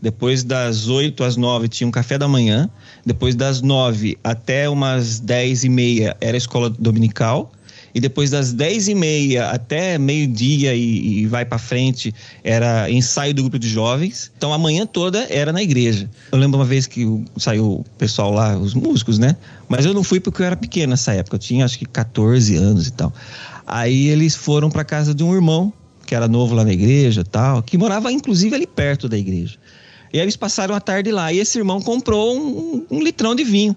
Depois das 8 às 9 tinha um café da manhã. Depois das 9 até umas 10 e meia era escola dominical. E depois das 10 e meia até meio-dia e, e, vai para frente era ensaio do grupo de jovens. Então a manhã toda era na igreja. Eu lembro uma vez que saiu o pessoal lá, os músicos, né? Mas eu não fui porque eu era pequeno nessa época. Eu tinha acho que 14 anos e tal. Aí eles foram para casa de um irmão que era novo lá na igreja tal, que morava inclusive ali perto da igreja. E aí eles passaram a tarde lá. E esse irmão comprou um, um litrão de vinho,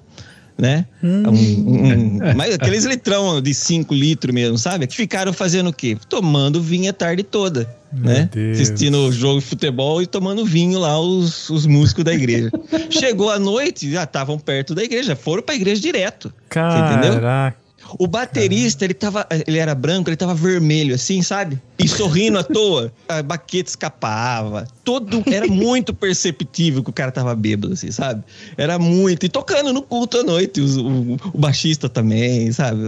né? Hum. Um, um, mas aqueles litrão de 5 litros mesmo, sabe? Que ficaram fazendo o quê? Tomando vinho a tarde toda, Meu né? Deus. Assistindo o jogo de futebol e tomando vinho lá, os, os músicos da igreja. Chegou a noite, já estavam perto da igreja, foram pra igreja direto. Caraca. O baterista, ele tava. Ele era branco, ele tava vermelho, assim, sabe? E sorrindo à toa. A baqueta escapava. Todo. Era muito perceptível que o cara tava bêbado, assim, sabe? Era muito. E tocando no culto à noite, o, o, o baixista também, sabe?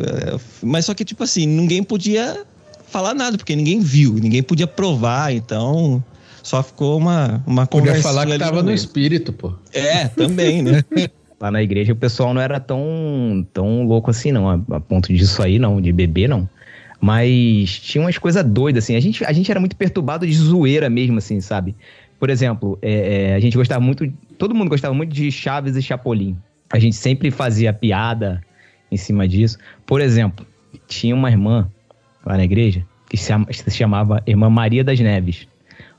Mas só que, tipo assim, ninguém podia falar nada, porque ninguém viu, ninguém podia provar, então só ficou uma, uma conversa. Podia falar que tava no espírito, pô. É, também, né? lá na igreja o pessoal não era tão, tão louco assim, não, a, a ponto disso aí, não, de beber, não. Mas tinha umas coisas doidas, assim. A gente, a gente era muito perturbado de zoeira mesmo, assim, sabe? Por exemplo, é, é, a gente gostava muito. Todo mundo gostava muito de Chaves e Chapolin. A gente sempre fazia piada em cima disso. Por exemplo, tinha uma irmã lá na igreja que se chamava Irmã Maria das Neves.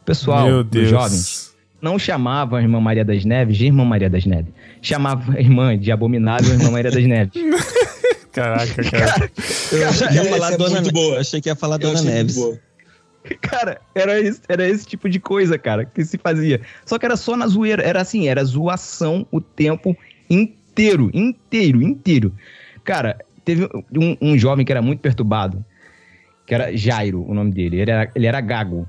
O pessoal, dos jovens, não chamava a irmã Maria das Neves de Irmã Maria das Neves. Chamava a irmã de Abominável Irmã Maria das Neves. Caraca, cara. Eu achei que ia falar Dona muito boa. Achei que ia falar Dona Neves. Cara, era esse, era esse tipo de coisa, cara, que se fazia. Só que era só na zoeira. Era assim, era zoação o tempo inteiro, inteiro, inteiro. Cara, teve um, um jovem que era muito perturbado, que era Jairo, o nome dele. Ele era, ele era gago.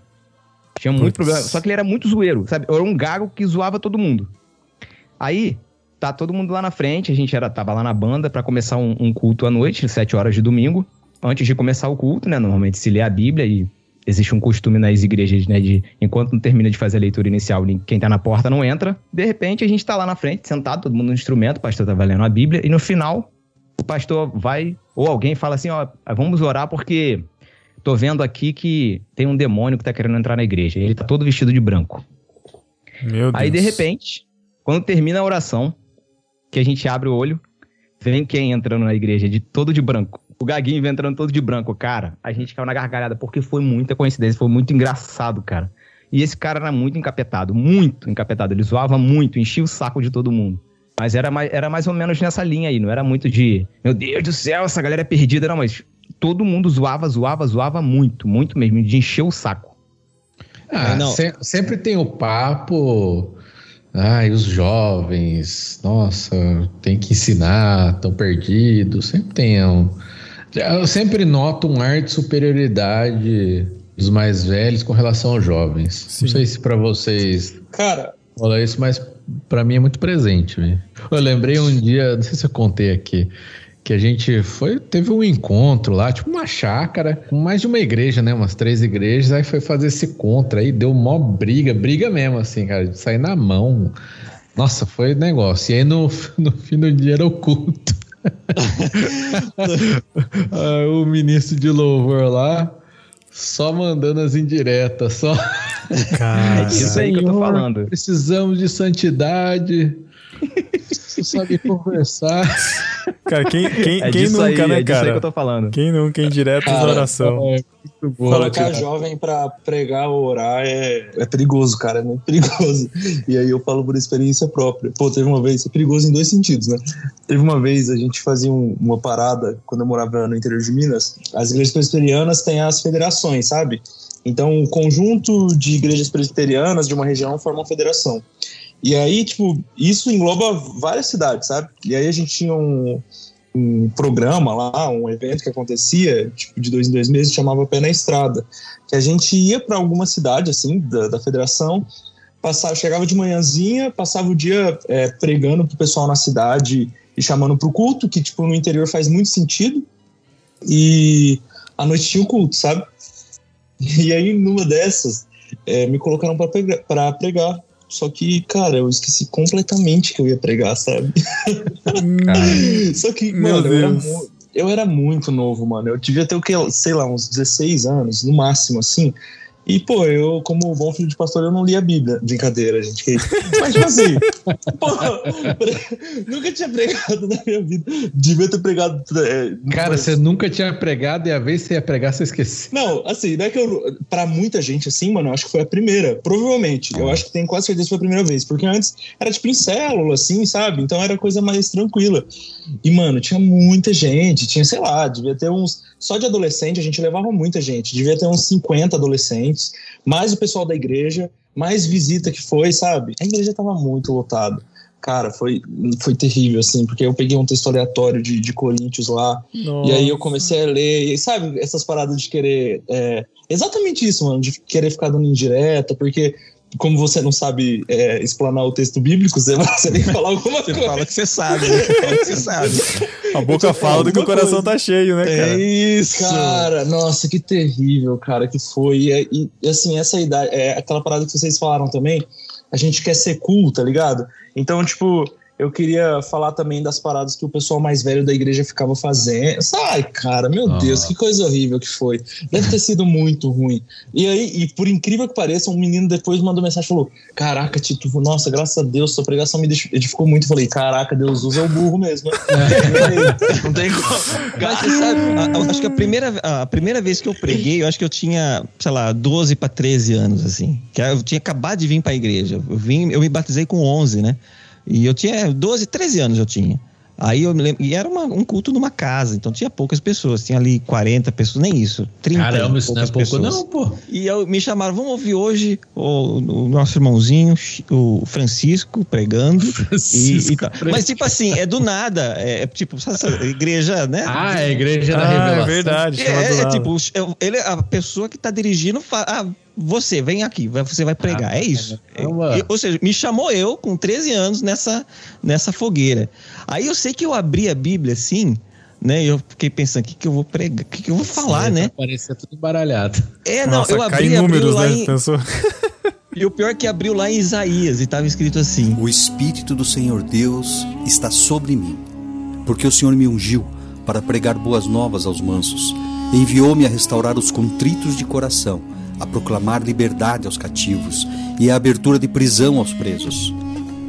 Tinha muito problema. Só que ele era muito zoeiro, sabe? Era um gago que zoava todo mundo. Aí, tá todo mundo lá na frente, a gente era, tava lá na banda para começar um, um, culto à noite, sete horas de domingo. Antes de começar o culto, né? Normalmente se lê a Bíblia e existe um costume nas igrejas, né? De enquanto não termina de fazer a leitura inicial, quem tá na porta não entra. De repente, a gente tá lá na frente, sentado, todo mundo no instrumento, o pastor tá lendo a Bíblia, e no final, o pastor vai, ou alguém fala assim: ó, vamos orar porque tô vendo aqui que tem um demônio que tá querendo entrar na igreja. Ele tá todo vestido de branco. Meu Deus. Aí, de repente, quando termina a oração, que a gente abre o olho, vem quem entrando na igreja de todo de branco. O Gaguinho vem entrando todo de branco. Cara, a gente caiu na gargalhada porque foi muita coincidência, foi muito engraçado, cara. E esse cara era muito encapetado, muito encapetado. Ele zoava muito, enchia o saco de todo mundo. Mas era mais, era mais ou menos nessa linha aí, não era muito de, meu Deus do céu, essa galera é perdida, não, mas todo mundo zoava, zoava, zoava muito, muito mesmo, de encher o saco. Ah, não. Se, sempre tem o papo. Ai, os jovens, nossa, tem que ensinar, estão perdidos. Sempre tem um. Eu sempre noto um ar de superioridade dos mais velhos com relação aos jovens. Sim. Não sei se para vocês. Cara. Olha isso, mas para mim é muito presente. Eu lembrei um dia, não sei se eu contei aqui que a gente foi, teve um encontro lá, tipo uma chácara, com mais de uma igreja, né? Umas três igrejas, aí foi fazer esse contra aí, deu mó briga, briga mesmo, assim, cara, de sair na mão. Nossa, foi negócio. E aí no, no fim do dia era o culto. ah, o ministro de louvor lá, só mandando as indiretas, só. Cara, é disso aí que eu tô falando. Precisamos de santidade. Você sabe conversar. Cara, quem, quem, é quem nunca, aí, né, é cara? que eu tô falando. Quem nunca, em direto cara, oração. É, muito bom, Colocar cara. jovem pra pregar ou orar é, é perigoso, cara. É muito perigoso. E aí eu falo por experiência própria. Pô, teve uma vez, é perigoso em dois sentidos, né? Teve uma vez, a gente fazia um, uma parada, quando eu morava no interior de Minas, as igrejas presbiterianas têm as federações, sabe? Então, o conjunto de igrejas presbiterianas de uma região forma uma federação. E aí, tipo, isso engloba várias cidades, sabe? E aí a gente tinha um, um programa lá, um evento que acontecia, tipo, de dois em dois meses, chamava Pé na Estrada. Que a gente ia para alguma cidade, assim, da, da federação, passava, chegava de manhãzinha, passava o dia é, pregando pro pessoal na cidade e chamando pro culto, que, tipo, no interior faz muito sentido. E à noite tinha o culto, sabe? E aí, numa dessas, é, me colocaram pra pregar. Só que, cara, eu esqueci completamente que eu ia pregar, sabe? Só que, Meu mano, eu era, Deus. eu era muito novo, mano. Eu devia ter o que, sei lá, uns 16 anos, no máximo, assim. E, pô, eu, como bom filho de pastor, eu não li a Bíblia. Brincadeira, gente. que- Mas, tipo assim, pô, nunca tinha pregado na minha vida. Devia ter pregado. é, Cara, você nunca tinha pregado e a vez que você ia pregar, você esqueceu. Não, assim, não é que eu. Pra muita gente, assim, mano, eu acho que foi a primeira. Provavelmente. Eu acho que tenho quase certeza que foi a primeira vez. Porque antes era tipo em célula, assim, sabe? Então era coisa mais tranquila. E, mano, tinha muita gente. Tinha, sei lá, devia ter uns. Só de adolescente a gente levava muita gente. Devia ter uns 50 adolescentes. Mais o pessoal da igreja. Mais visita que foi, sabe? A igreja tava muito lotada. Cara, foi, foi terrível, assim, porque eu peguei um texto aleatório de, de Coríntios lá. E aí eu comecei a ler, e sabe, essas paradas de querer. é, exatamente isso, mano, de querer ficar dando indireta, porque como você não sabe é, explanar o texto bíblico, você, você tem que falar alguma Você coisa. fala que você sabe, né? Você fala que você sabe. A boca fala do que o coração coisa. tá cheio, né, cara? É isso. Cara, nossa, que terrível, cara, que foi. E, e, assim, essa idade, é aquela parada que vocês falaram também, a gente quer ser cool, tá ligado? Então, tipo, eu queria falar também das paradas que o pessoal mais velho da igreja ficava fazendo. Ai, cara, meu Ah. Deus, que coisa horrível que foi. Deve ter sido muito ruim. E aí, e por incrível que pareça, um menino depois mandou mensagem e falou: Caraca, Tito, nossa, graças a Deus, sua pregação me edificou muito. Eu falei: Caraca, Deus usa o burro mesmo. né?" Não tem como. Mas você sabe, a- a- acho que a primeira, a primeira vez que eu preguei, eu acho que eu tinha, sei lá, 12 para 13 anos, assim. Que eu tinha acabado de vir para a igreja. Eu, vim, eu me batizei com 11, né? E eu tinha 12, 13 anos eu tinha. Aí eu me lembro, e era uma- um culto numa casa, então tinha poucas pessoas, tinha ali 40 pessoas, nem isso, 30 Caramba, isso não é poucas pouco, pessoas. não, pô. E eu, me chamaram, vamos ouvir hoje o, o nosso irmãozinho, o Francisco, pregando. E, e tal. Mas, tipo assim, é do nada. É, é tipo, sabe essa igreja, né? Ah, é a igreja da Ah, revelação. é verdade. É, é nada. tipo, é- ele, a pessoa que tá dirigindo fala, ah, você, vem aqui, você vai pregar. Ah, é isso. E- ou seja, me chamou eu com 13 anos nessa, nessa fogueira. Aí eu sei que eu abri a Bíblia assim, né? E eu fiquei pensando, o que, que eu vou pregar? O que, que eu vou falar, né? Parecia tudo embaralhado. É, não, Nossa, eu abri, números, lá né? em, Pensou? E o pior é que abriu lá em Isaías e tava escrito assim: O Espírito do Senhor Deus está sobre mim, porque o Senhor me ungiu para pregar boas novas aos mansos. Enviou-me a restaurar os contritos de coração, a proclamar liberdade aos cativos e a abertura de prisão aos presos.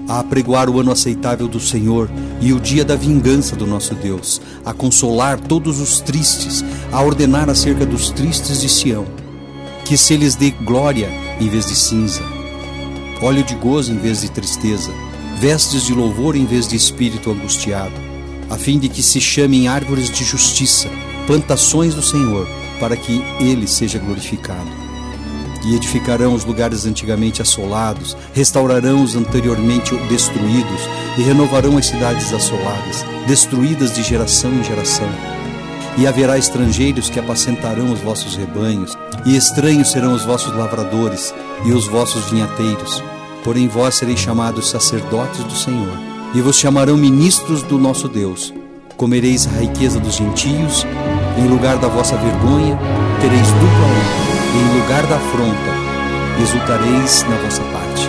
A apregoar o ano aceitável do Senhor e o dia da vingança do nosso Deus, a consolar todos os tristes, a ordenar acerca dos tristes de Sião, que se lhes dê glória em vez de cinza, óleo de gozo em vez de tristeza, vestes de louvor em vez de espírito angustiado, a fim de que se chamem árvores de justiça, plantações do Senhor, para que ele seja glorificado. E edificarão os lugares antigamente assolados, restaurarão os anteriormente destruídos, e renovarão as cidades assoladas, destruídas de geração em geração. E haverá estrangeiros que apacentarão os vossos rebanhos, e estranhos serão os vossos lavradores e os vossos vinhateiros. Porém vós sereis chamados sacerdotes do Senhor, e vos chamarão ministros do nosso Deus. Comereis a riqueza dos gentios, em lugar da vossa vergonha, tereis dupla honra, em lugar da afronta, exultareis na vossa parte.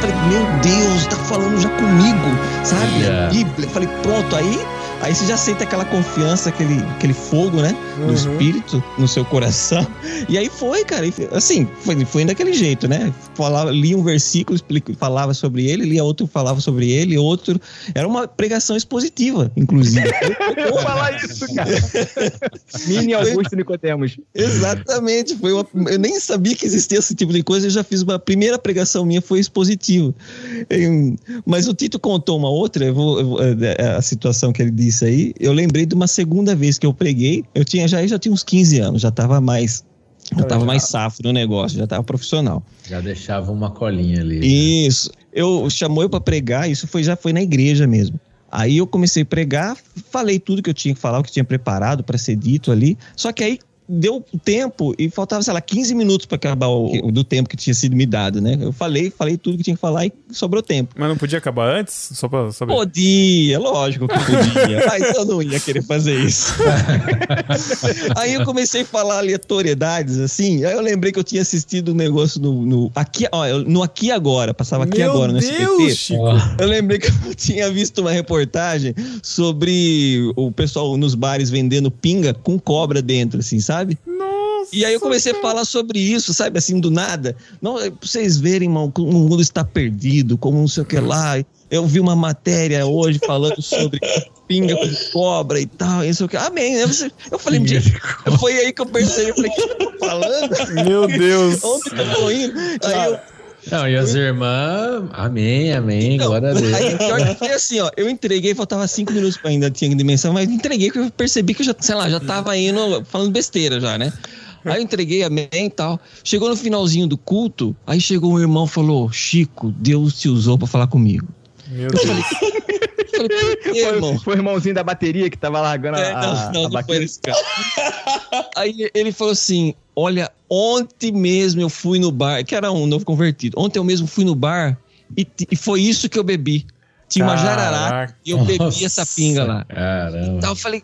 Falei, meu Deus, tá falando já comigo, sabe? Yeah. A Bíblia. Falei, pronto, aí, aí você já sente aquela confiança, aquele, aquele fogo, né? Do Uhum. espírito no seu coração. E aí foi, cara. e Assim, foi, foi daquele jeito, né? Falava, lia um versículo, explica- falava sobre ele, lia outro, falava sobre ele, outro. Era uma pregação expositiva, inclusive. Vou falar isso, cara. Mini Augusto Nicotemos. Exatamente. Foi uma- eu nem sabia que existia esse tipo de coisa. Eu já fiz uma a primeira pregação minha foi expositivo. Em- Mas o Tito contou uma outra. Eu vou, eu vou- é, a situação que ele disse aí. Eu lembrei de uma segunda vez que eu preguei. Eu tinha já já tinha uns 15 anos. Já estava mais já tava mais safo no negócio. Já estava profissional. Já deixava uma colinha ali. Isso. Eu chamou eu para pregar, isso foi já foi na igreja mesmo. Aí eu comecei a pregar, falei tudo que eu tinha que falar, o que tinha preparado para ser dito ali. Só que aí deu tempo e faltava, sei lá, 15 minutos para acabar o, do tempo que tinha sido me dado, né? Eu falei, falei tudo que tinha que falar e sobrou tempo. Mas não podia acabar antes? Só pra saber. Podia, lógico que podia. Mas eu não ia querer fazer isso. aí eu comecei a falar aleatoriedades, assim. Aí eu lembrei que eu tinha assistido um negócio no. no aqui, ó, no Aqui Agora, passava Aqui Meu Agora no Deus, SBT. Chico. Eu lembrei que eu tinha visto uma reportagem sobre o pessoal nos bares vendendo pinga com cobra dentro, assim, sabe? Nossa. E aí eu comecei a falar sobre isso, sabe, assim, do nada. Não, é pra vocês verem, irmão, como o mundo está perdido, como não sei o que lá. Eu vi uma matéria hoje falando sobre pinga com cobra e tal, isso que. Amém. Eu, eu falei, gente, foi aí que eu percebi, eu falei, o que eu tô falando? Meu Deus. Onde que eu tô indo? Aí eu, Não, e as irmãs, amém, amém, Não, glória a Deus. Aí, pior que foi assim, ó. Eu entreguei, faltava cinco minutos pra ainda tinha dimensão, mas entreguei que eu percebi que eu já, sei lá, já tava indo falando besteira já, né? Aí eu entreguei amém e tal. Chegou no finalzinho do culto, aí chegou um irmão e falou: Chico, Deus te usou pra falar comigo. Meu Eu Deus. Falei, quê, irmão? Foi, o irmãozinho da bateria que tava largando É, a, não, não, a não foi esse cara. Aí ele falou assim: Olha, ontem mesmo eu fui no bar, que era um novo convertido. Ontem eu mesmo fui no bar e, e foi isso que eu bebi. Tinha uma jararaca Caraca. e eu bebi essa pinga lá. Caramba. Então eu falei,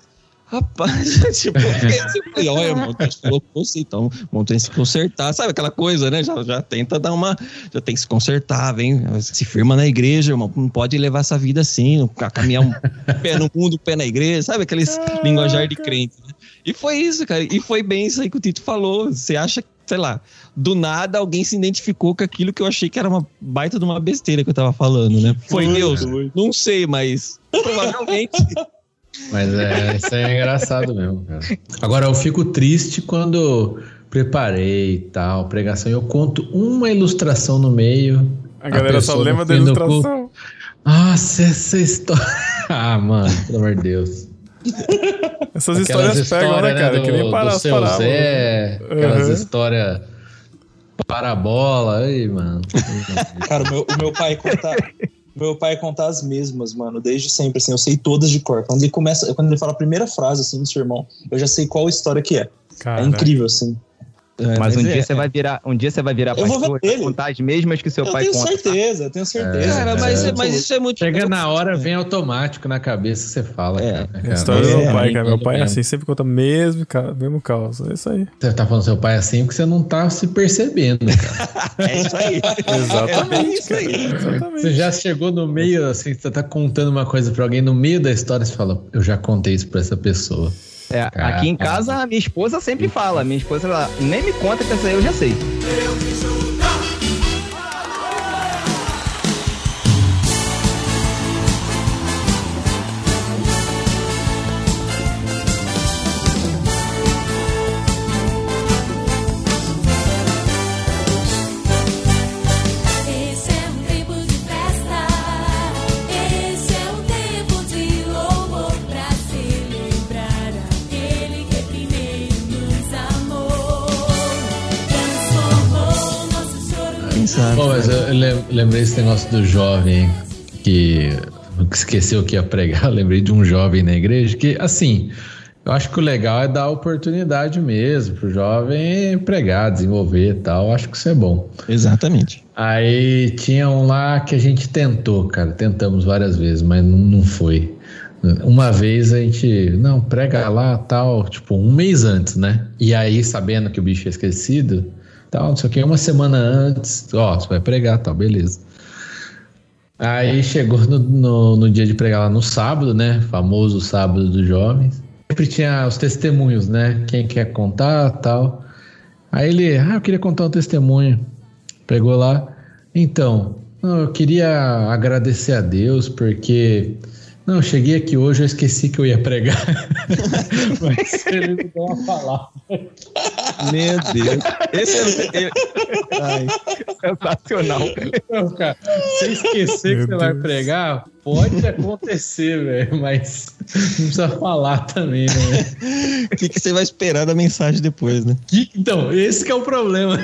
rapaz, tipo, falei, olha, falou com você, então, que se consertar, sabe aquela coisa, né? Já, já tenta dar uma. Já tem que se consertar, vem, se firma na igreja, irmão, não pode levar essa vida assim, caminhar um pé no mundo, pé na igreja, sabe? Aqueles linguajar de crente, né? E foi isso, cara, e foi bem isso aí que o Tito falou. Você acha que, sei lá, do nada alguém se identificou com aquilo que eu achei que era uma baita de uma besteira que eu tava falando, né? Foi Deus? Não sei, mas provavelmente. Mas é, isso aí é engraçado mesmo, cara. Agora eu fico triste quando preparei e tal, pregação, e eu conto uma ilustração no meio. A galera só pessoa lembra da do ilustração. Nossa, essa história. ah, mano, pelo amor de Deus. Essas Aquelas histórias pegam, né, histórias, cara? do, que nem do para as seu parábolas. Zé, aquelas Uhum. histórias parabola, aí, mano. Cara, o meu, o meu pai conta. Meu pai conta as mesmas, mano, desde sempre, assim, eu sei todas de cor. Quando ele começa, quando ele fala a primeira frase, assim, do seu irmão, eu já sei qual história que é. Cara, É incrível, assim. Mas um é, dia você vai virar, um dia você vai virar Eu vou pastor ver e contar as mesmas que seu eu pai tenho conta. tá? certeza, eu tenho certeza. Cara, mas, É. mas isso é muito. Chega na hora, vem automático na cabeça, você fala. É. cara, história do É, meu pai, é, cara. Meu pai é mesmo. assim, sempre conta mesmo, mesmo caos. É isso aí. Você tá falando seu pai assim porque você não tá se percebendo, cara. É isso aí. Exatamente. É isso aí. Exatamente. Você já chegou no meio, assim, você tá contando uma coisa pra alguém, no meio da história você fala, eu já contei isso pra essa pessoa. É, aqui em casa, a minha esposa sempre fala. Minha esposa, ela nem me conta que essa aí eu já sei. Esse mas eu lem- lembrei esse negócio do jovem que esqueceu que ia pregar. Eu lembrei de um jovem na igreja que, assim, eu acho que o legal é dar oportunidade mesmo pro jovem pregar, desenvolver e tal. Eu acho que isso é bom. Exatamente. Aí tinha um lá que a gente tentou, cara. Tentamos várias vezes, mas não, não foi. Uma vez a gente, não, prega lá, tal, tipo, um mês antes, né? E aí, sabendo que o bicho tinha esquecido, tal, não sei o que, uma semana antes, ó, você vai pregar, tal, beleza. Aí chegou no, no, no dia de pregar lá no sábado, né? Famoso sábado dos jovens. Sempre tinha os testemunhos, né? Quem quer contar, tal. Aí ele, ah, eu queria contar um testemunho. Pegou lá. Então, eu queria agradecer a Deus porque. Não, eu cheguei aqui hoje, eu esqueci que eu ia pregar. Mas ele me deu uma palavra. Meu Deus. Esse é. ele- Ai, Sensacional. Não, cara, você esquecer Meu que você vai pregar, pode acontecer, velho. Mas não precisa falar também, né? O que, que você vai esperar da mensagem depois, né? Que- Então, esse que é o problema.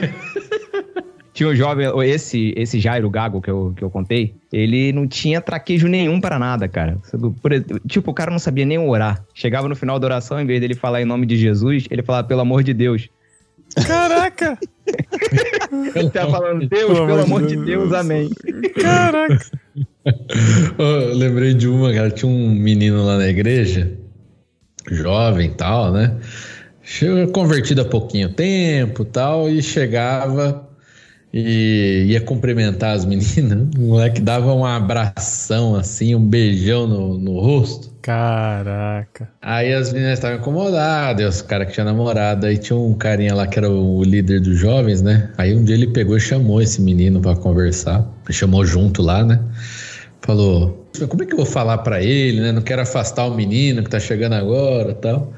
Tinha um jovem, esse, esse Jairo Gago que eu, que eu contei, ele não tinha traquejo nenhum para nada, cara. Por tipo, o cara não sabia nem orar. Chegava no final da oração, em vez dele falar em nome de Jesus, ele falava pelo amor de Deus. Caraca! Ele tá falando, Deus, pelo, amor de Deus, amém. Caraca! Eu lembrei de uma, cara. Tinha um menino lá na igreja, jovem e tal, né? Convertido há pouquinho tempo tal, e chegava e ia cumprimentar as meninas. O moleque dava um abração assim, um beijão no, no rosto. Caraca! Aí as meninas estavam incomodadas, os caras que tinham namorado. Aí tinha um carinha lá que era o líder dos jovens, né? Aí um dia ele pegou e chamou esse menino pra conversar. Chamou junto lá, né? Falou: Como é que eu vou falar pra ele, né? Não quero afastar o menino que tá chegando agora e tal.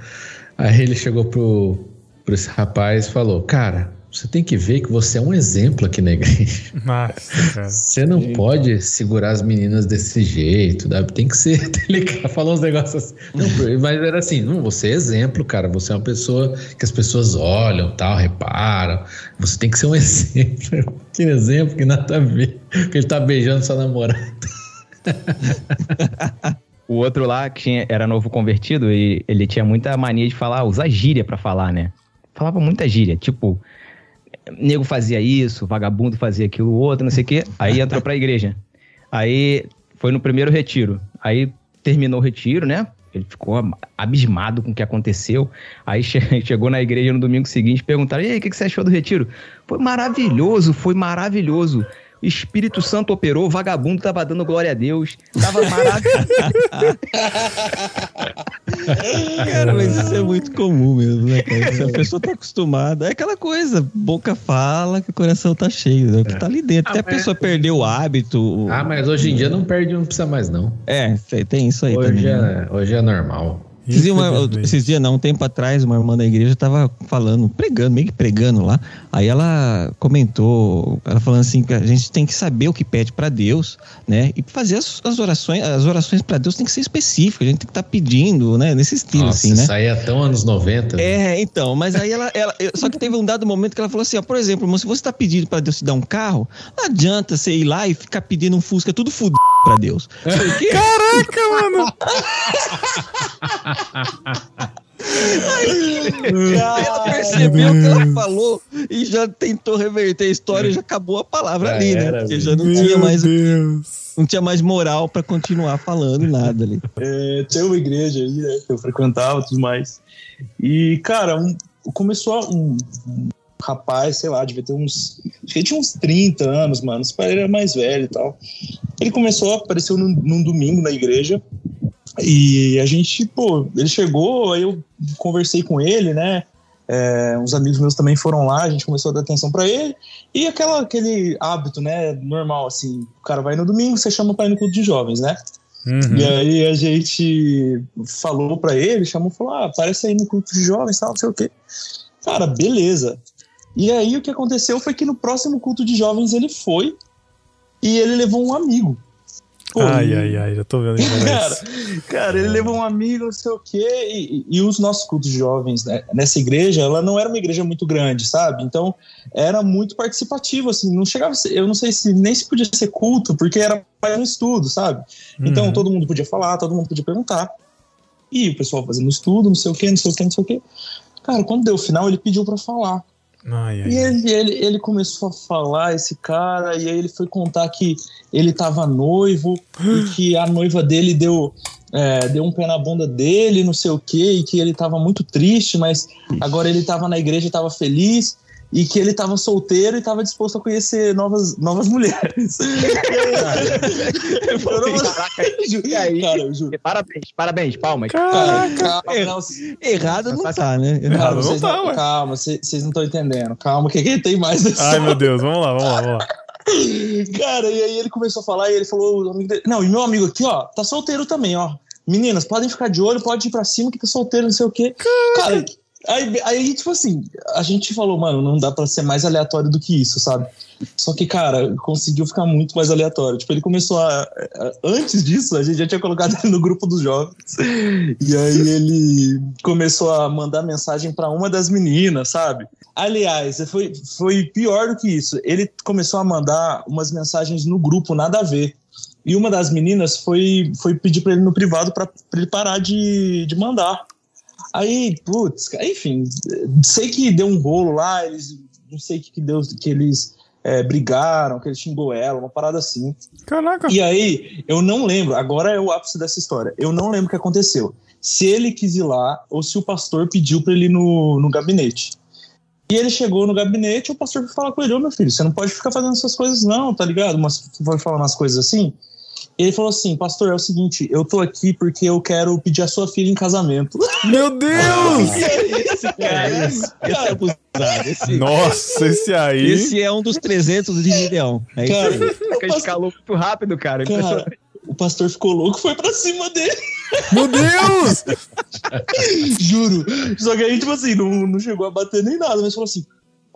Aí ele chegou pro, pro esse rapaz e falou: Cara, você tem que ver que você é um exemplo aqui na igreja. Nossa. Você não pode segurar as meninas desse jeito, sabe? tem que ser delicado. Falou uns negócios assim. Não, mas era assim, não, você é exemplo, cara. Você é uma pessoa que as pessoas olham, tal, reparam. Você tem que ser um exemplo. Que exemplo que nada a ver. Que ele tá beijando sua namorada. O outro lá, que tinha, era novo convertido, e ele tinha muita mania de falar, usar gíria pra falar, né? Falava muita gíria, tipo, nego fazia isso, vagabundo fazia aquilo, outro, não sei o quê. Aí entrou pra igreja. Aí foi no primeiro retiro. Aí terminou o retiro, né? Ele ficou abismado com o que aconteceu. Aí che- chegou na igreja no domingo seguinte, perguntaram: e aí, o que você achou do retiro? Foi maravilhoso, foi maravilhoso. Espírito Santo operou, vagabundo tava dando glória a Deus. Tava maravilhoso. Cara, mas isso é muito comum mesmo, né, cara? Se a pessoa tá acostumada, é aquela coisa, boca fala que o coração tá cheio, é o que tá ali dentro. Até a pessoa perdeu o hábito. Ah, mas hoje em dia não perde, não precisa mais, não. É, tem isso aí também. Hoje né? é, hoje é normal. Esses dias, uma- esses dias, não, um tempo atrás, uma irmã da igreja tava falando, pregando, meio que pregando lá. Aí ela comentou, ela falando assim, que a gente tem que saber o que pede pra Deus, né? E fazer as, as orações, as orações para Deus tem que ser específicas, a gente tem que estar pedindo, né? Nesse estilo, Nossa, assim, né? isso aí é tão anos 90. É, então, mas aí ela, ela- Só que teve um dado momento que ela falou assim: ó, por exemplo, irmão, se você tá pedindo pra Deus te dar um carro, não adianta você ir lá e ficar pedindo um Fusca tudo fudido pra Deus. Caraca, mano! Ela percebeu o que ela falou e já tentou reverter a história e já acabou a palavra Já ali, né? era, Porque já não Meu tinha mais, Deus! não tinha mais moral pra continuar falando nada ali. É, tinha uma igreja aí, né, que eu frequentava e tudo mais. E, cara, um- começou um, um rapaz, sei lá, devia ter uns. Acho que ele tinha uns 30 anos, mano. Esse pai era mais velho e tal. Ele começou, apareceu num, num domingo na igreja. E a gente, pô, ele chegou, aí eu conversei com ele, né? É, uns amigos meus também foram lá, a gente começou a dar atenção pra ele. E aquela, aquele hábito, né, normal, assim, o cara vai no domingo, você chama pra ir no culto de jovens, né? Uhum. E aí a gente falou pra ele, chamou e falou: ah, aparece aí no culto de jovens, tal, não sei o quê. Cara, beleza. E aí o que aconteceu foi que no próximo culto de jovens ele foi e ele levou um amigo. Pô, Ai, ai, ai, já tô vendo Cara, cara, ele levou um amigo, não sei o quê, e, e- os nossos cultos jovens né, nessa igreja, ela não era uma igreja muito grande, sabe? Então era muito participativo, assim, não chegava eu não sei se nem se podia ser culto, porque era mais um estudo, sabe? Então Uhum. todo mundo podia falar, todo mundo podia perguntar. E o pessoal fazendo estudo, não sei o quê, não sei o quê, não sei o quê. Cara, quando deu o final, ele pediu pra falar. Ai, ai, E ele, ele, ele começou a falar, esse cara, e aí ele foi contar que ele tava noivo e que a noiva dele deu, é, deu um pé na bunda dele, não sei o quê, e que ele tava muito triste, mas agora ele tava na igreja e tava feliz. E que ele tava solteiro e tava disposto a conhecer novas, novas mulheres. Eu falei, E aí? Cara, eu juro. Parabéns, parabéns, palmas. Cara, Caraca! calma, não, Errado não tá, né? Calma, Errado não vocês tá, não, ué. calma, vocês não estão entendendo. Calma, que aqui tem mais essa Ai, meu Deus, vamos lá, vamos lá, vamos lá. Cara, e aí ele começou a falar e ele falou: Não, e meu amigo aqui, ó, tá solteiro também, ó. Meninas, podem ficar de olho, pode ir pra cima que tá solteiro, não sei o quê. Cara, Aí, aí, tipo assim, a gente falou, mano, não dá pra ser mais aleatório do que isso, sabe? Só que, cara, conseguiu ficar muito mais aleatório. Tipo, ele começou a. a- Antes disso, a gente já tinha colocado ele no grupo dos jovens. E aí ele começou a mandar mensagem pra uma das meninas, sabe? Aliás, foi, foi pior do que isso. Ele começou a mandar umas mensagens no grupo, nada a ver. E uma das meninas foi, foi pedir pra ele no privado pra ele parar de, de mandar. Aí, putz, enfim, sei que deu um rolo lá, eles não sei o que, que deu, que eles é, brigaram, que ele xingou ela, uma parada assim. Caraca. E aí, eu não lembro, agora é o ápice dessa história. Eu não lembro o que aconteceu. Se ele quis ir lá ou se o pastor pediu pra ele ir no, no gabinete. E ele chegou no gabinete o pastor foi falar com ele: Ô meu filho, você não pode ficar fazendo essas coisas, não, tá ligado? Mas foi falar umas coisas assim. E ele falou assim: Pastor, é o seguinte, eu tô aqui porque eu quero pedir a sua filha em casamento. Meu Deus! Esse cara, esse, esse é abusado. Esse, Nossa, esse aí. esse é um dos 300 de Gideão. É isso aí. Cara, É que ele escalou muito rápido, cara. cara, o pastor ficou louco, foi pra cima dele. Meu Deus! Juro. Só que aí, tipo assim, não, não chegou a bater nem nada, mas falou assim: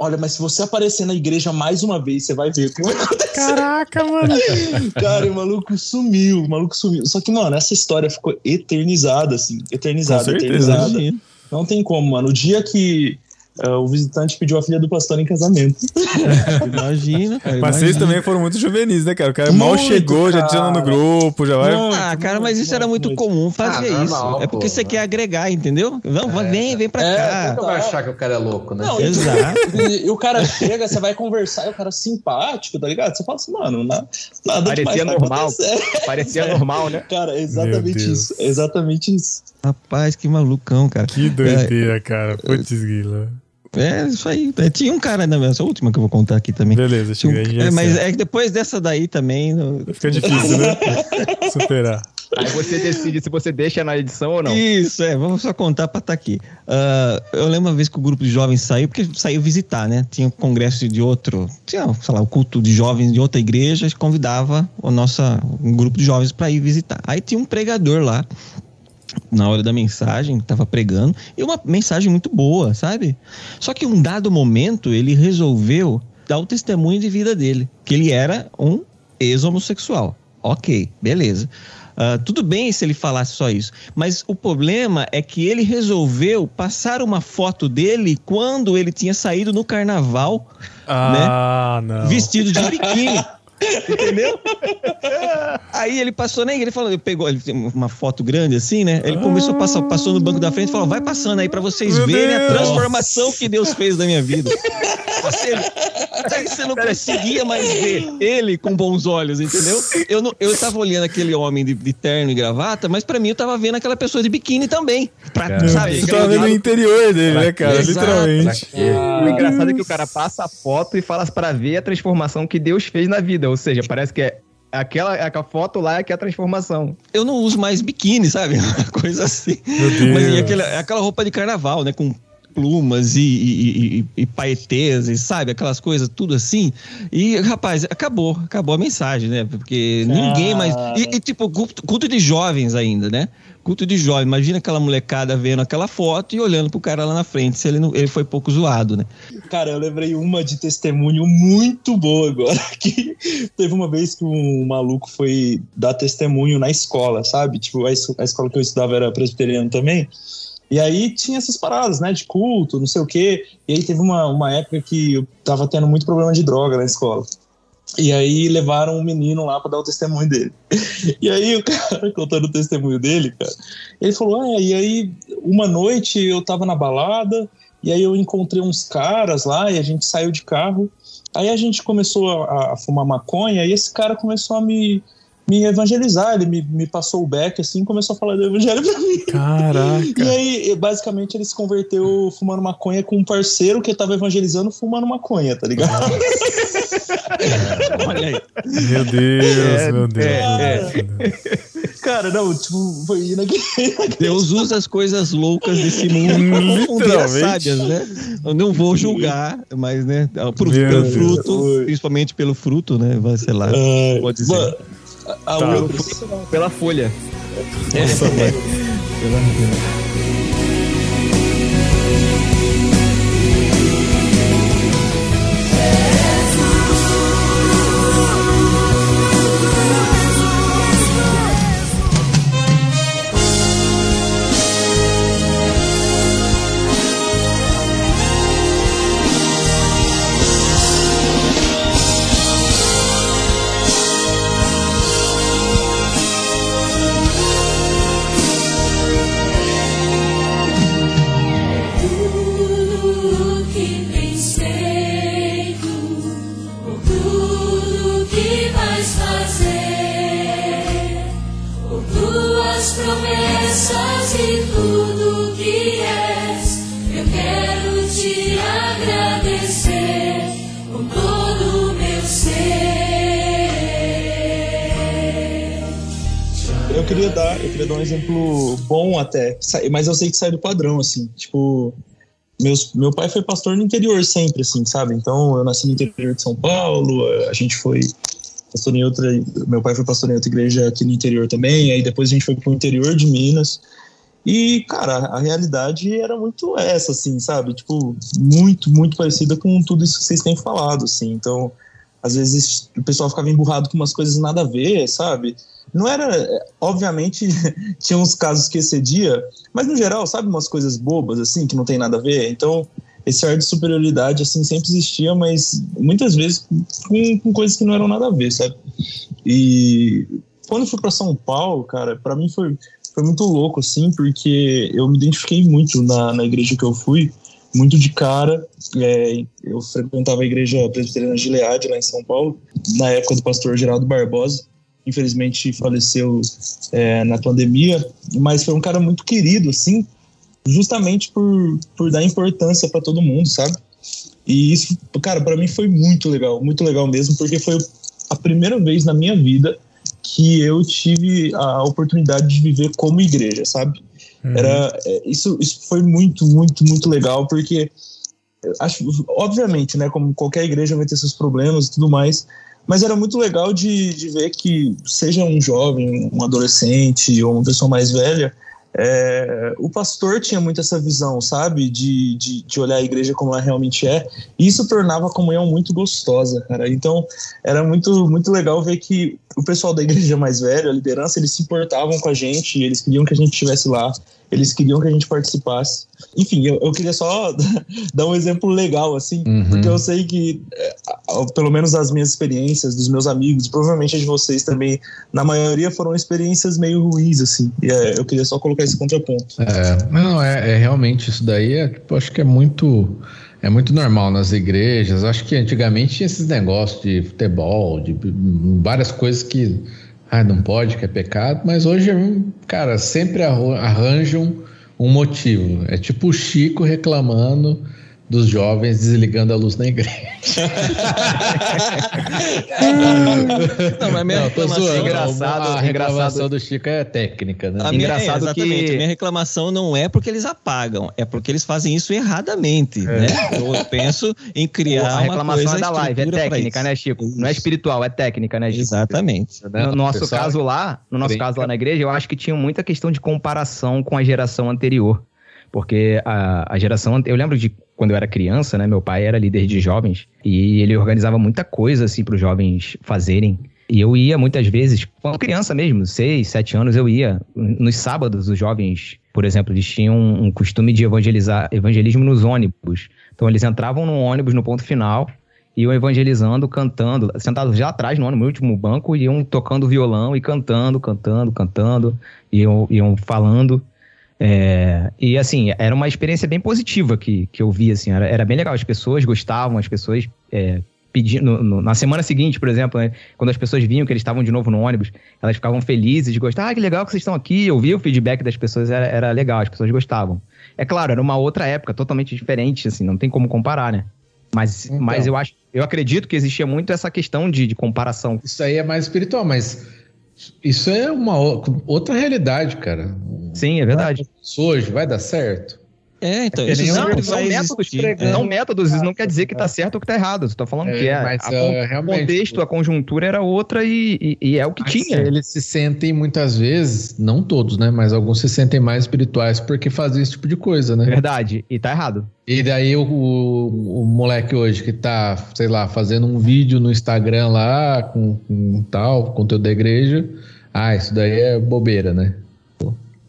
Olha, mas se você aparecer na igreja mais uma vez, você vai ver o que vai acontecer. Caraca, mano. Cara, o maluco sumiu, o maluco sumiu. Só que, mano, essa história ficou eternizada, assim. Eternizada, Com certeza. eternizada. Imagina. Não tem como, mano. O dia que ah, o visitante pediu a filha do pastor em casamento. Imagina, cara. Mas imagina. vocês também foram muito juvenis, né, cara? O cara mal Muito, chegou, já cara. adiciona no grupo, já vai. Muito, Ah, cara, mas isso era muito muito. comum fazer Ah, isso. normal, É porque pô. você quer agregar, entendeu? Vamos, vai, vem, vem pra É, cá. Nunca vai achar que o cara é louco, né? Não, e- Exato. E, e o cara chega, você vai conversar, e o cara é simpático, tá ligado? Você fala assim, mano, na- nada Parecia demais normal. Parecia normal, né? Cara, é exatamente isso. é Exatamente isso. Rapaz, que malucão, cara. Que doideira, cara. Putz, grila. É, isso aí. É, Tinha um cara na essa última que eu vou contar aqui também. Beleza, Tinha um- é, mas é que depois dessa daí também. não- Fica difícil, né? Superar. Aí você decide se você deixa na edição ou não. Isso, é, vamos só contar pra estar aqui. Ah, eu lembro uma vez que o grupo de jovens saiu, porque saiu visitar, né? Tinha um congresso de outro, tinha, sei lá, o culto de jovens de outra igreja, convidava o nossa, um grupo de jovens para ir visitar. Aí tinha um pregador lá, na hora da mensagem, estava pregando, e uma mensagem muito boa, sabe? Só que em um dado momento ele resolveu dar o testemunho de vida dele, que ele era um ex-homossexual. Ok, beleza. Ah, tudo bem se ele falasse só isso, mas o problema é que ele resolveu passar uma foto dele quando ele tinha saído no carnaval Ah, não. vestido de biquíni. Entendeu? Aí ele passou na igreja, ele falou, ele pegou ele tem uma foto grande assim, né? Ele começou a passar, passou no banco da frente e falou: vai passando aí pra vocês Meu verem a Deus! transformação que Deus fez na minha vida. Ou seja, aí você não conseguia mais ver ele com bons olhos, entendeu? Eu, não, eu tava olhando aquele homem de, de terno e gravata, mas pra mim eu tava vendo aquela pessoa de biquíni também. Pra, sabe? Você tava vendo o interior dele, né, cara? Exato. Literalmente. O engraçado é que o cara passa a foto e fala pra ver a transformação que Deus fez na vida. Ou seja, parece que é aquela, aquela foto lá é que é a transformação. eu não uso mais biquíni, sabe? Uma coisa assim. Meu Deus. Mas e aquela, aquela roupa de carnaval, né? Com plumas e, e, e, e paetês, e sabe? Aquelas coisas, tudo assim. E, rapaz, acabou. Acabou a mensagem, né? Porque ninguém mais... E, e, tipo, culto, culto de jovens ainda, né? Culto de jovens. Imagina aquela molecada vendo aquela foto e olhando pro cara lá na frente, se ele, não, ele foi pouco zoado, né? Cara, eu lembrei uma de testemunho muito boa agora. Que teve uma vez que um maluco foi dar testemunho na escola, sabe? Tipo, a, a escola que eu estudava era presbiteriana também. E aí tinha essas paradas, né? De culto, não sei o quê. E aí teve uma, uma época que eu tava tendo muito problema de droga na escola. E aí levaram um menino lá pra dar o testemunho dele. E aí o cara contando o testemunho dele, cara, ele falou: Ah, e aí uma noite eu tava na balada, e aí eu encontrei uns caras lá e a gente saiu de carro. Aí a gente começou a, a fumar maconha e esse cara começou a me, me evangelizar. Ele me, me passou o beck assim e começou a falar do evangelho pra mim. E Caraca. aí, basicamente, ele se converteu fumando maconha com um parceiro que tava evangelizando fumando maconha, tá ligado? Olha aí. Meu Deus, meu Deus. é, Deus. Cara, não, tipo, foi. Deus usa as coisas loucas desse mundo pra confundir as sábias, né? Eu não vou julgar, mas, né? Pro, pelo Deus. fruto, principalmente pelo fruto, né? Vai, sei lá. Ai, Pode dizer. mano, a, Tá. outra. Pela folha. Nossa, mano. queria dar, eu queria dar um exemplo bom até, mas eu sei que sai do padrão, assim. Tipo, meus, meu pai foi pastor no interior sempre, assim, sabe? Então eu nasci no interior de São Paulo, a gente foi pastor em outra. Meu pai foi pastor em outra igreja aqui no interior também, aí depois a gente foi pro interior de Minas. E, cara, a realidade era muito essa, assim, sabe? Tipo, muito, muito parecida com tudo isso que vocês têm falado, assim. Então, às vezes o pessoal ficava emburrado com umas coisas nada a ver, sabe? Não era. Obviamente, tinha uns casos que excedia, mas no geral, sabe, umas coisas bobas, assim, que não tem nada a ver. Então, esse ar de superioridade, assim, sempre existia, mas muitas vezes com, com coisas que não eram nada a ver, sabe? E quando fui para São Paulo, cara, para mim foi, foi muito louco, assim, porque eu me identifiquei muito na, na igreja que eu fui, muito de cara. É, eu frequentava a igreja presbiteriana Gilead, lá em São Paulo, na época do pastor Geraldo Barbosa. Infelizmente faleceu é, na pandemia, mas foi um cara muito querido, assim, justamente por, por dar importância para todo mundo, sabe? E isso, cara, para mim foi muito legal, muito legal mesmo, porque foi a primeira vez na minha vida que eu tive a oportunidade de viver como igreja, sabe? Era é, isso, isso foi muito, muito, muito legal, porque acho, obviamente, né, como qualquer igreja vai ter seus problemas e tudo mais, mas era muito legal de, de ver que seja um jovem, um adolescente ou uma pessoa mais velha, é, o pastor tinha muito essa visão, sabe? De, de, de, olhar a igreja como ela realmente é. E isso tornava a comunhão muito gostosa, cara. Então, era muito, muito legal ver que o pessoal da igreja mais velha, a liderança, eles se importavam com a gente, eles queriam que a gente estivesse lá, eles queriam que a gente participasse. Enfim, eu, eu queria só dar um exemplo legal, assim, Uhum. porque eu sei que, é, pelo menos as minhas experiências, dos meus amigos, provavelmente as de vocês também, na maioria foram experiências meio ruins, assim. E é, eu queria só colocar esse contraponto. É, não, é, é realmente isso daí, é, tipo, acho que é muito é muito normal nas igrejas. Acho que antigamente tinha esses negócios de futebol, de várias coisas que ah, não pode, que é pecado, mas hoje, cara, sempre arranjam um motivo. É tipo o Chico reclamando dos jovens desligando a luz na igreja. Não, mas minha Não, tô reclamação- zoando. engraçado- a reclamação do Chico é técnica, né? A minha, Engraçado é, exatamente. que- A minha reclamação não é porque eles apagam, é porque eles fazem isso erradamente, né? Eu penso em criar a uma reclamação coisa é da live, é técnica, isso. né, Chico? Não é espiritual, é técnica, né, Chico? Exatamente. No nosso Pessoal, caso lá, no nosso brinca. caso lá na igreja, eu acho que tinha muita questão de comparação com a geração anterior. Porque a, a geração. Eu lembro de quando eu era criança, né? Meu pai era líder de jovens e ele organizava muita coisa, assim, para os jovens fazerem. E eu ia muitas vezes, quando criança mesmo, seis, sete anos, eu ia. Nos sábados, os jovens, por exemplo, eles tinham um costume de evangelizar, evangelismo nos ônibus. Então, eles entravam no ônibus no ponto final, iam evangelizando, cantando, sentados já atrás no ônibus, no último banco, iam tocando violão e cantando, cantando, cantando, iam, iam falando. É, e assim, era uma experiência bem positiva que, que eu vi, assim, era, era bem legal. As pessoas gostavam, as pessoas é, pedindo. no- na semana seguinte, por exemplo, né, quando as pessoas vinham que eles estavam de novo no ônibus, elas ficavam felizes de gostar. Ah, que legal que vocês estão aqui. Eu vi o feedback das pessoas, era, era legal, as pessoas gostavam. É claro, era uma outra época, totalmente diferente, assim, não tem como comparar, né? Mas, Então. mas eu acho, eu acredito que existia muito essa questão de, de comparação. Isso aí é mais espiritual, mas isso é uma outra realidade, cara. Sim, é verdade. Hoje vai dar certo? É, então, É isso sempre um- são vai métodos, existir. pregando. são métodos, isso não quer dizer que tá certo ou que tá errado. Eu tô falando É, que é. mas, a con- o contexto, a conjuntura era outra e, e- e é o que Mas tinha. Eles se sentem muitas vezes, não todos, né? Mas alguns se sentem mais espirituais porque fazem esse tipo de coisa, né? Verdade. E tá errado. E daí o, o- o moleque hoje que tá, sei lá, fazendo um vídeo no Instagram lá com, com tal, conteúdo da igreja. Ah, isso daí é bobeira, né?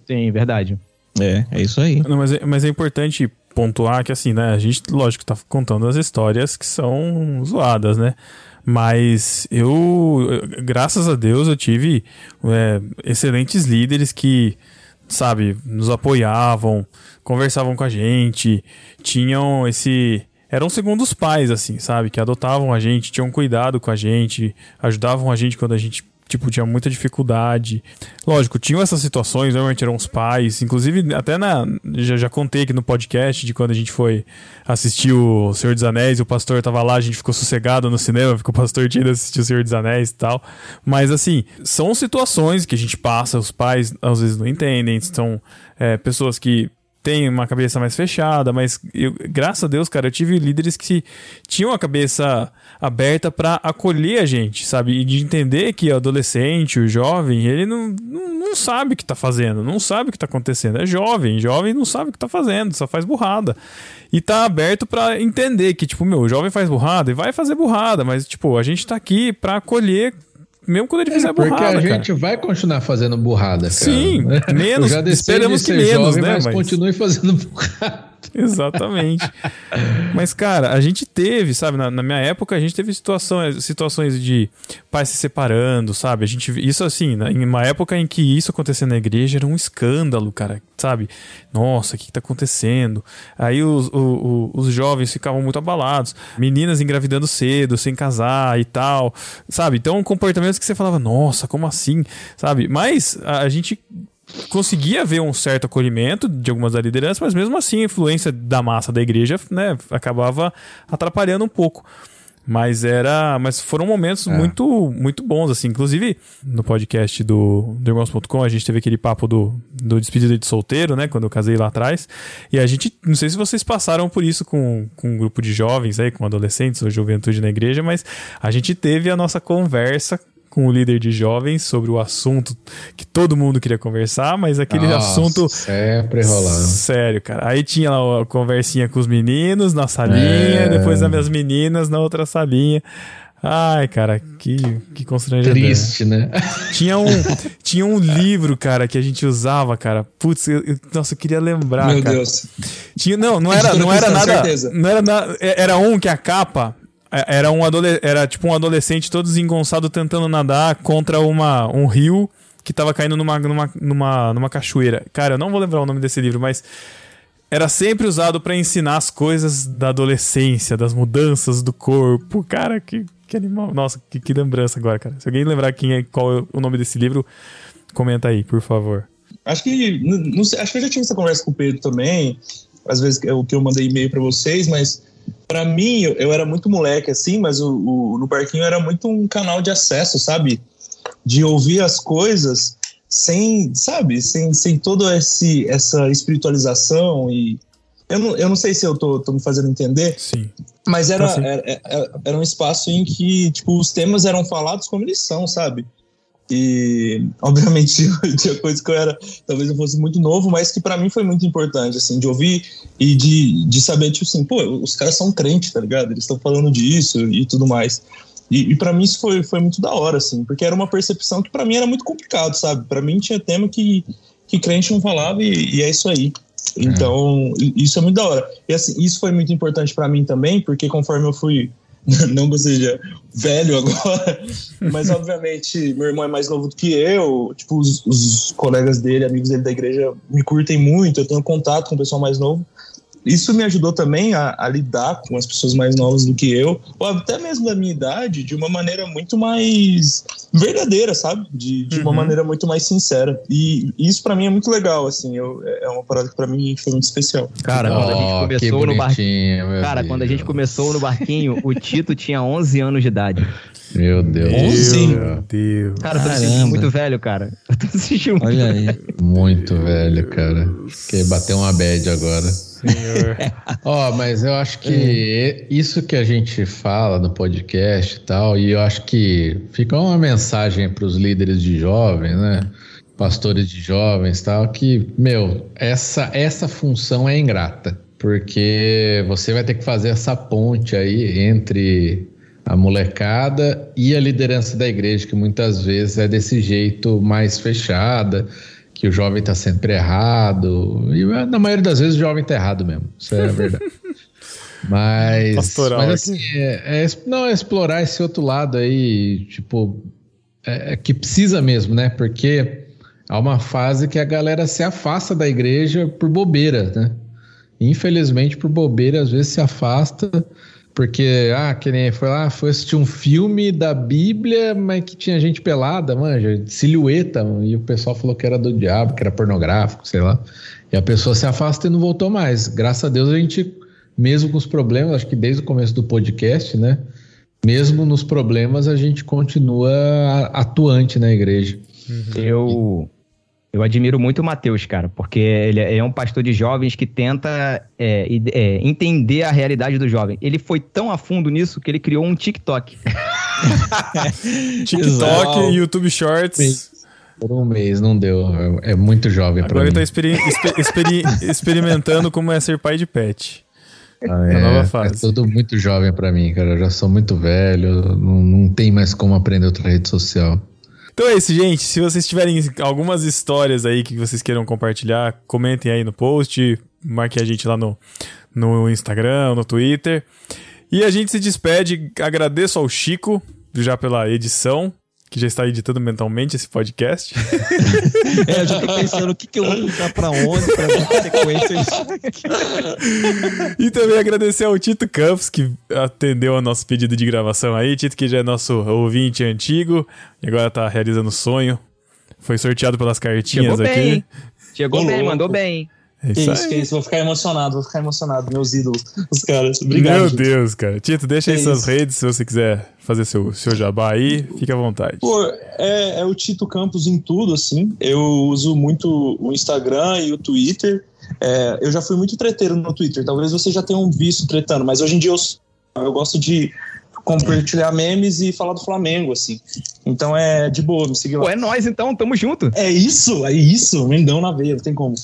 Sim, verdade. É, é isso aí. Não, mas, é, mas é importante pontuar que, assim, né? A gente, lógico, tá contando as histórias que são zoadas, né? Mas eu, graças a Deus, eu tive é, excelentes líderes que, sabe, nos apoiavam, conversavam com a gente, tinham esse. Eram segundos pais, assim, sabe? Que adotavam a gente, tinham cuidado com a gente, ajudavam a gente quando a gente tipo, tinha muita dificuldade. Lógico, tinham essas situações, normalmente eram os pais, inclusive até na. Já, já contei aqui no podcast de quando a gente foi assistir o Senhor dos Anéis, o pastor tava lá, a gente ficou sossegado no cinema, porque o pastor ido assistir o Senhor dos Anéis e tal. Mas assim, são situações que a gente passa, os pais às vezes não entendem, são é, pessoas que têm uma cabeça mais fechada, mas eu, graças a Deus, cara, eu tive líderes que tinham a cabeça aberta para acolher a gente, sabe? E de entender que o adolescente, o jovem, ele não, não, não sabe o que tá fazendo, não sabe o que tá acontecendo. É jovem, jovem não sabe o que tá fazendo, só faz burrada. E tá aberto para entender que, tipo, meu, o jovem faz burrada e vai fazer burrada, mas, tipo, a gente tá aqui para acolher mesmo quando ele fizer É, porque burrada, a cara. gente vai continuar fazendo burrada, cara. Sim, menos- esperamos que menos, jovem, né, Mas, mas- continue fazendo burrada. Exatamente. Mas, cara, a gente teve, sabe, na, na minha época, a gente teve situações, situações de pais se separando, sabe? A gente, isso assim, em uma época em que isso acontecia na igreja era um escândalo, cara, sabe? Nossa, o que, que tá acontecendo? Aí os, o- o- os jovens ficavam muito abalados, meninas engravidando cedo, sem casar e tal, sabe? Então, comportamentos que você falava, nossa, como assim? Sabe? Mas a, a gente conseguia ver um certo acolhimento de algumas da liderança, mas mesmo assim a influência da massa da igreja, né, acabava atrapalhando um pouco. Mas era, mas foram momentos muito muito bons assim, inclusive no podcast do, do irmãos.com a gente teve aquele papo do, do despedida de solteiro, né, quando eu casei lá atrás. E a gente, não sei se vocês passaram por isso com, com um grupo de jovens aí, com adolescentes ou juventude na igreja, mas a gente teve a nossa conversa com o líder de jovens sobre o assunto que todo mundo queria conversar, mas aquele Nossa, assunto Sempre rolando. Sério, cara. Aí tinha lá a conversinha com os meninos na salinha, É. depois as minhas meninas na outra salinha. Ai, cara, que, que constrangedor. Triste, né? Tinha um, tinha um livro, cara, que a gente usava, cara. Putz, eu- eu- nossa, eu queria lembrar, Meu cara. Deus. Tinha, não, não era, não era nada. certeza. Não era, na- era um que a capa é, era um era tipo um adolescente todo desengonçado tentando nadar contra uma, um rio que tava caindo numa, numa, numa, numa cachoeira. Cara, eu não vou lembrar o nome desse livro, mas era sempre usado pra ensinar as coisas da adolescência, das mudanças do corpo. Cara, que, que animal. Nossa, que, que lembrança agora, cara. Se alguém lembrar quem é, qual é o nome desse livro, comenta aí, por favor. Acho que. Não sei, acho que eu já tive essa conversa com o Pedro também. Às vezes é o que eu mandei e-mail pra vocês, mas pra mim, eu, era muito moleque assim, mas o, o- no parquinho era muito um canal de acesso, sabe? De ouvir as coisas sem, sabe, sem, sem toda esse, essa espiritualização e. Eu não, eu não sei se eu tô, tô me fazendo entender, Sim. mas era, sim. era, era, era um espaço em que, tipo, os temas eram falados como eles são, sabe? E, obviamente, tinha- coisas que eu era, talvez eu fosse muito novo, mas que pra mim foi muito importante, assim, de ouvir e de, de saber, tipo assim, pô, os caras são crentes, tá ligado? Eles estão falando disso e tudo mais. E, e para mim isso foi, foi muito da hora, assim, porque era uma percepção que pra mim era muito complicado, sabe? Pra mim tinha tema que, que crente não falava e, e é isso aí. Então, i- isso é muito da hora. E assim, isso foi muito importante pra mim também, porque conforme eu fui, não que eu seja velho agora, mas obviamente meu irmão é mais novo do que eu, tipo, os, os colegas dele, amigos dele da igreja me curtem muito, eu tenho contato com o pessoal mais novo. Isso me ajudou também a, a lidar com as pessoas mais novas do que eu, ou até mesmo da minha idade, de uma maneira muito mais verdadeira, sabe? De, de uma Uhum. maneira muito mais sincera. E isso pra mim é muito legal, assim, eu, é uma parada que pra mim foi muito especial. Cara, quando a gente começou no barquinho. Cara, quando a gente começou no barquinho, o Tito tinha 11 anos de idade. Meu Deus. Onze? Meu Deus. Cara, eu tô me Caramba. sentindo muito velho, cara. Eu tô sentindo muito Olha aí. Muito velho, cara. Que bateu uma bad agora. Senhor. Ó, mas eu acho que isso que a gente fala no podcast e tal, e eu acho que fica uma mensagem para os líderes de jovens, né? Pastores de jovens e tal, que, meu, essa, essa função é ingrata, porque você vai ter que fazer essa ponte aí entre a molecada e a liderança da igreja, que muitas vezes é desse jeito mais fechada, que o jovem está sempre errado. E na maioria das vezes o jovem está errado mesmo. Isso é verdade. Mas, Pastoral mas assim, é, é não, é explorar esse outro lado aí, tipo, é, é que precisa mesmo, né? Porque há uma fase que a galera se afasta da igreja por bobeira, né? Infelizmente, por bobeira, às vezes se afasta Porque, ah, que nem foi lá, foi assistir um filme da Bíblia, mas que tinha gente pelada, manja, silhueta, e o pessoal falou que era do diabo, que era pornográfico, sei lá. E a pessoa se afasta e não voltou mais. Graças a Deus a gente, mesmo com os problemas, acho que desde o começo do podcast, né? Mesmo nos problemas, a gente continua atuante na igreja. Eu, eu admiro muito o Matheus, cara, porque ele é é um pastor de jovens que tenta é, é, entender a realidade do jovem. Ele foi tão a fundo nisso que ele criou um TikTok. TikTok, Exato. YouTube Shorts. Por um mês não deu. É, é muito jovem pra Agora mim. ele tá experi- expe- experi- experimentando como é ser pai de pet. Ah, nova é, fase. é tudo muito jovem pra mim, cara. Eu já sou muito velho, não, não tem mais como aprender outra rede social. Então é isso, gente. Se vocês tiverem algumas histórias aí que vocês queiram compartilhar, comentem aí no post, marquem a gente lá no, no Instagram, no Twitter. E a gente se despede. Agradeço ao Chico já pela edição, que já está editando mentalmente esse podcast. É, eu já tô pensando o que, que eu vou botar pra onde, pra dar sequência. E também agradecer ao Tito Campos, que atendeu ao nosso pedido de gravação aí. Tito, que já é nosso ouvinte antigo e agora tá realizando o sonho. Foi sorteado pelas cartinhas Chegou aqui. bem? Chegou Ô, bem, louco. mandou bem. É isso isso, que isso, vou ficar emocionado, vou ficar emocionado, meus ídolos, os caras. Obrigado. Meu gente. Deus, cara. Tito, deixa aí Que suas isso. redes se você quiser fazer seu, seu jabá aí. Fique à vontade. Pô, é, é o Tito Campos em tudo, assim. Eu uso muito o Instagram e o Twitter. É, eu já fui muito treteiro no Twitter. Talvez você já tenha um visto tretando, mas hoje em dia eu, eu gosto de compartilhar memes e falar do Flamengo, assim. Então é de boa, me seguir lá. Pô, é nós então, tamo junto. É isso, é isso. Mengão na veia, não tem como.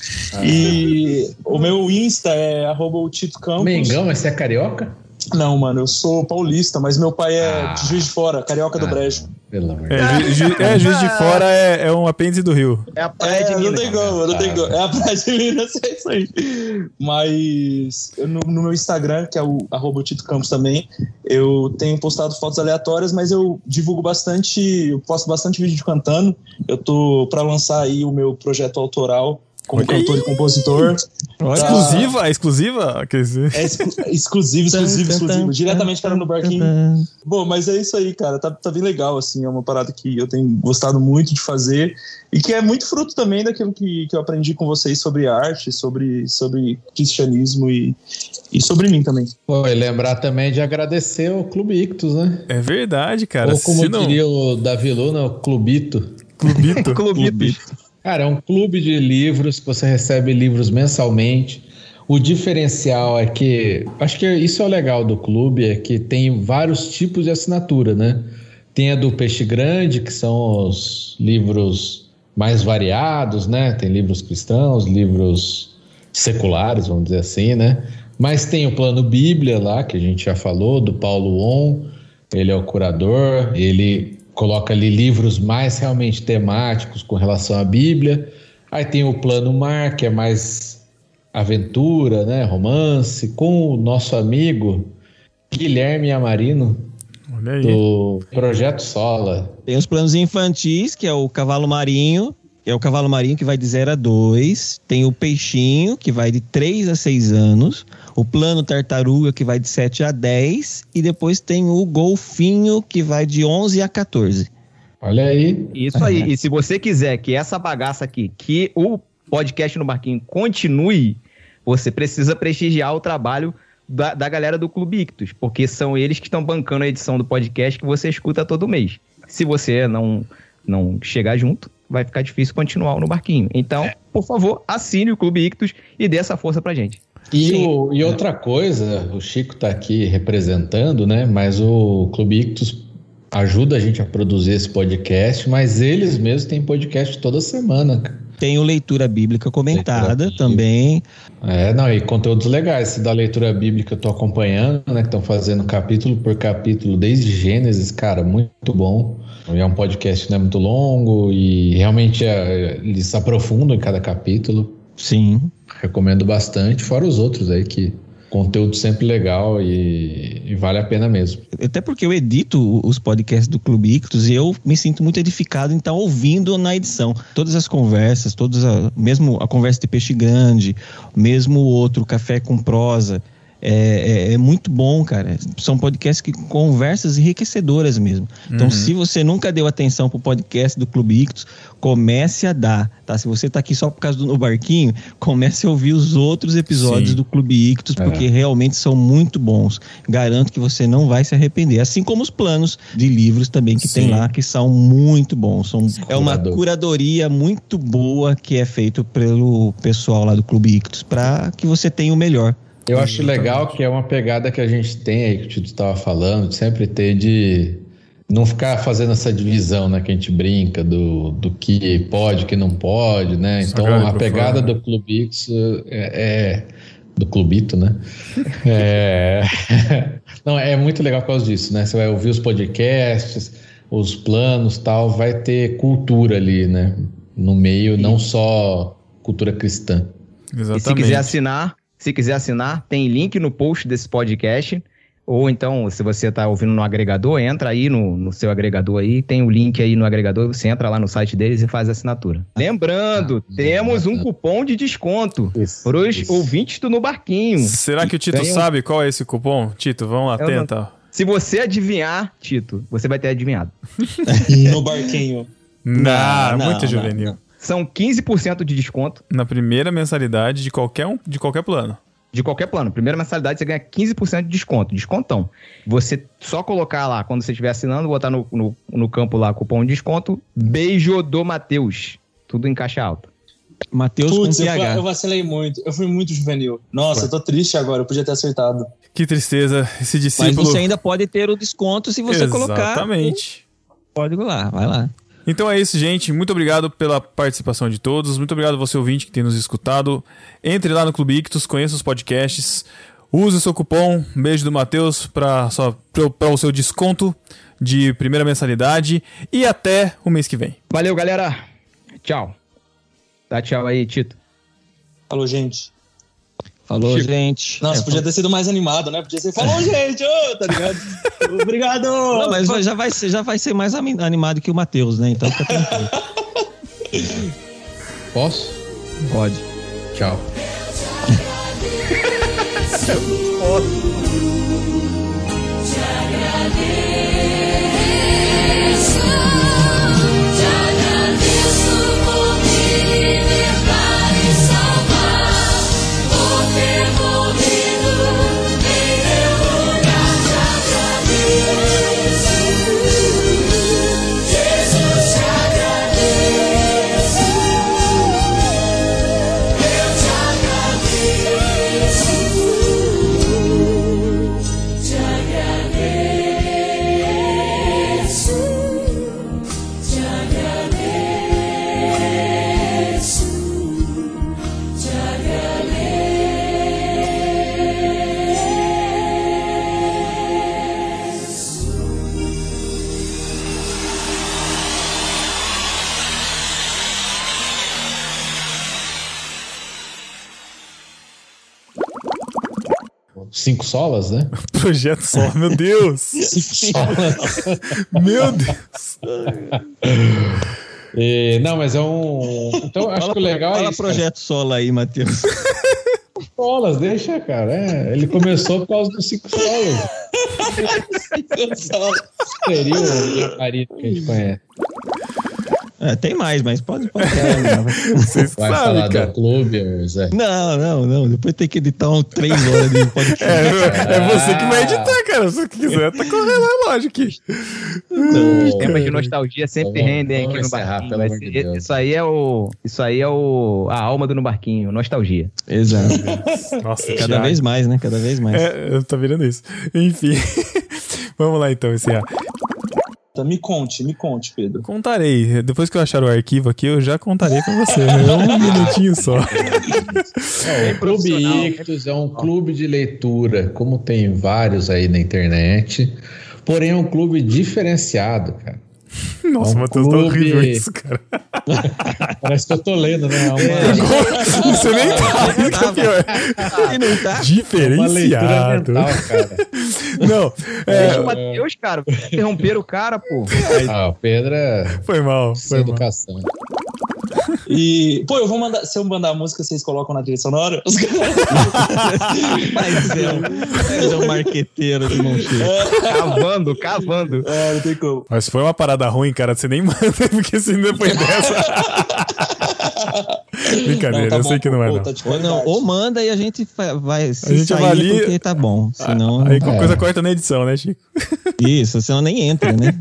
E o meu Insta é arroba o Tito Campos. Mengão, mas você é carioca? Não, mano, eu sou paulista, mas meu pai é Ah. de Juiz de Fora, carioca do Ah, Brejo. Pelo amor de É, é, Juiz de Fora é, é um apêndice do Rio. É a praia É, de não Minas. tem como, não tem como. É a praia de Minas, é isso aí. Mas eu no, no meu Instagram, que é o arroba Tito Campos também, eu tenho postado fotos aleatórias, mas eu divulgo bastante, eu posto bastante vídeo de cantando. Eu tô pra lançar aí o meu projeto autoral como Olha aí. cantor e compositor. Olha. Tá. Exclusiva? Exclusiva? Quer dizer, É exclu- exclusivo, exclusivo, exclusivo. Diretamente cara no barquinho. Bom, mas é isso aí, cara. Tá, tá bem legal, assim. É uma parada que eu tenho gostado muito de fazer e que é muito fruto também daquilo que, que eu aprendi com vocês sobre arte, sobre, sobre cristianismo e, e sobre mim também. Pô, e lembrar também de agradecer ao Clube Ictus, né? é verdade, cara. Ou como Se não, diria o Davi Luna, o Clubito. Clubito. Clubitos. Cara, é um clube de livros você recebe livros mensalmente. O diferencial é que, acho que isso é o legal do clube, é que tem vários tipos de assinatura, né? Tem a do Peixe Grande, que são os livros mais variados, né? Tem livros cristãos, livros seculares, vamos dizer assim, né? Mas tem o plano Bíblia lá, que a gente já falou, do Paulo On, ele é o curador, ele coloca ali livros mais realmente temáticos com relação à Bíblia. Aí tem o plano Mar, que é mais aventura, né, romance, com o nosso amigo Guilherme Amarino, Olha aí. do Projeto Sola. Tem os planos infantis, que é o cavalo marinho, que é o cavalo marinho que vai de 0 a 2. Tem o peixinho, que vai de 3 a 6 anos. O plano tartaruga, que vai de 7 a 10. E depois tem o golfinho, que vai de 11 a 14. Olha aí. Isso aí. E se você quiser que essa bagaça aqui, que o podcast no Barquinho continue, você precisa prestigiar o trabalho da, da galera do Clube Ictus, porque são eles que estão bancando a edição do podcast que você escuta todo mês. Se você não, não chegar junto, vai ficar difícil continuar no Barquinho. Então, por favor, assine o Clube Ictus e dê essa força pra gente. E, o- e outra coisa, o Chico está aqui representando, né? Mas o Clube Ictus ajuda a gente a produzir esse podcast, mas eles mesmos têm podcast toda semana. Tem o leitura bíblica comentada Leitura também. É, não, e conteúdos legais. Esse da leitura bíblica eu tô acompanhando, né? Que estão fazendo capítulo por capítulo, desde Gênesis, cara, muito bom. É um podcast não é muito longo e realmente é, eles se aprofundam em cada capítulo. Sim. Recomendo bastante, fora os outros aí que conteúdo sempre legal e, e vale a pena mesmo. Até porque eu edito os podcasts do Clube Ictus e eu me sinto muito edificado em estar ouvindo na edição. Todas as conversas, todas a, mesmo a conversa de peixe grande, mesmo o outro café com prosa, É, é- é muito bom, cara. São podcasts que conversas enriquecedoras mesmo. Então, se você nunca deu atenção pro podcast do Clube Ictus, comece a dar, tá? Se você tá aqui só por causa do No Barquinho, comece a ouvir os outros episódios Sim. do Clube Ictus, porque realmente são muito bons. Garanto que você não vai se arrepender. Assim como os planos de livros também que tem Sim. lá, que são muito bons. São, é uma Curador. curadoria muito boa que é feito pelo pessoal lá do Clube Ictus, para que você tenha o melhor. Eu acho legal que é uma pegada que a gente tem aí, que o Tito estava falando, de sempre ter de não ficar fazendo essa divisão, né? Que a gente brinca do, do que pode, que não pode, né? Então Sagrado a pegada profano. do Clubix é, é- do Clubito, né? É, não, é muito legal por causa disso, né? Você vai ouvir os podcasts, os planos tal, vai ter cultura ali, né? No meio, não só cultura cristã. E se Exatamente. quiser assinar, se quiser assinar, tem link no post desse podcast. Ou então, se você está ouvindo no agregador, entra aí no, no seu agregador aí, tem o link aí no agregador, você entra lá no site deles e faz a assinatura. Lembrando, Ah, temos um bacana. cupom de desconto para os ouvintes do No Barquinho. Será que o Tito Tem um- sabe qual é esse cupom? Tito, vamos lá, Eu não- tenta. Se você adivinhar, Tito, você vai ter adivinhado. No barquinho. Não, não, muito não, juvenil. São 15% de desconto Na primeira mensalidade de qualquer um, de qualquer plano. de qualquer plano. Primeira mensalidade você ganha 15% de desconto, descontão. Você só colocar lá, quando você estiver assinando, botar no, no, no campo lá cupom de desconto, beijo do Matheus. Tudo em caixa alta. Matheus com Putz, eu, PH. eu vacilei muito. Eu fui muito juvenil. Nossa, eu tô triste agora. Eu podia ter acertado. Que tristeza, esse Mas discípulo. você ainda pode ter o desconto se você colocar Exatamente. código lá. Vai lá. Então é isso, gente. Muito obrigado pela participação de todos. Muito obrigado você ouvinte que tem nos escutado. Entre lá no Clube Ictus, conheça os podcasts. Use o seu cupom Beijo do Matheus para o seu desconto de primeira mensalidade. E até o mês que vem. Valeu, galera. Tchau. Dá tchau aí, Tito. Falou, gente. Falou, Chico. gente. Nossa, É, podia ter sido mais animado, né? Podia ser, falou, gente, ô, tá ligado? Obrigado! Não, mas já vai, ser, já vai ser mais animado que o Matheus, né? Então fica tranquilo. Posso? Pode. Tchau. Te Cinco solas, né? Projeto só, meu Deus! meu Deus! E, não, mas é um. Então, acho que o legal Fala é isso. projeto solo aí, Matheus. cara. Solas, deixa, cara. É, ele começou por causa dos cinco solas. Seria o marido que a gente conhece. É, tem mais, mas pode. pode falar, Vocês Vai sabem, falar cara. do clube, Zé. não, não, não. Depois tem que editar um três horas de podcast. É, é você que vai editar, cara. Se você quiser, tá correndo a lógica aqui. Os temas de nostalgia sempre Vamos- rendem vamos aqui no barquinho. pelo amor de Deus. isso aí é o. Isso aí é o. A alma do no barquinho, nostalgia. Exato. Nossa, Cada Thiago. vez mais, né? Cada vez mais. É, eu tô virando isso. Enfim. Vamos lá então, encerrar. Tá, Me conte, me conte, Pedro. Contarei. Depois que eu achar o arquivo aqui, eu já contarei pra você. né? Um minutinho só. É, o Clube é um clube de leitura, como tem vários aí na internet. Porém, é um clube diferenciado, cara. Nossa, É um Matheus, tá horrível isso, cara. Parece que eu tô lendo, né? É uma, Você nem tá, isso que é pior. E não tá? uma leitura Diferenciado. mental, cara. Não, Deixa é, o Matheus, cara. Interromper o cara, pô. Ah, o Pedro é foi mal, sem foi mal. E, pô, eu vou mandar. Se eu mandar a música, vocês colocam na trilha sonora? Os caras- Mas é mas é um marqueteiro de mão cheia. Cavando, cavando. É, não tem como. Mas se foi uma parada ruim, cara, você nem manda, porque se depois dessa. Brincadeira, Não, tá eu bom, sei que não é, pô, não. tá Ou, não, ou manda e a gente vai. Se A gente sair avalia- porque tá bom. Senão. Aí qualquer É. coisa corta na edição, né, Chico? Isso, senão nem entra, né?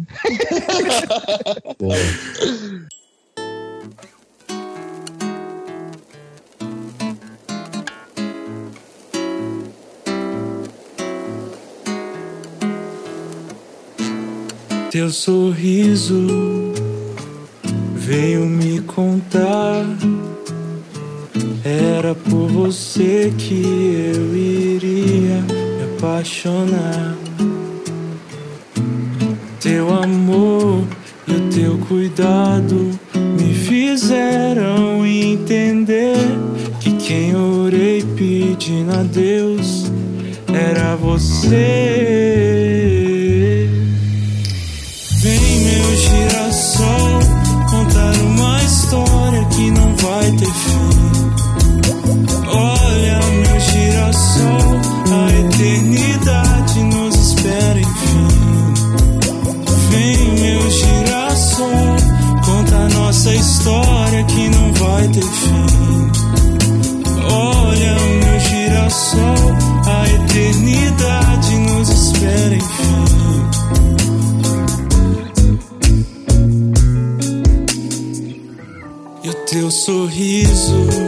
Teu sorriso veio me contar. Era por você que eu iria me apaixonar. Teu amor e o teu cuidado me fizeram entender que quem orei pedindo a Deus era você. Que não vai ter fim. Sorriso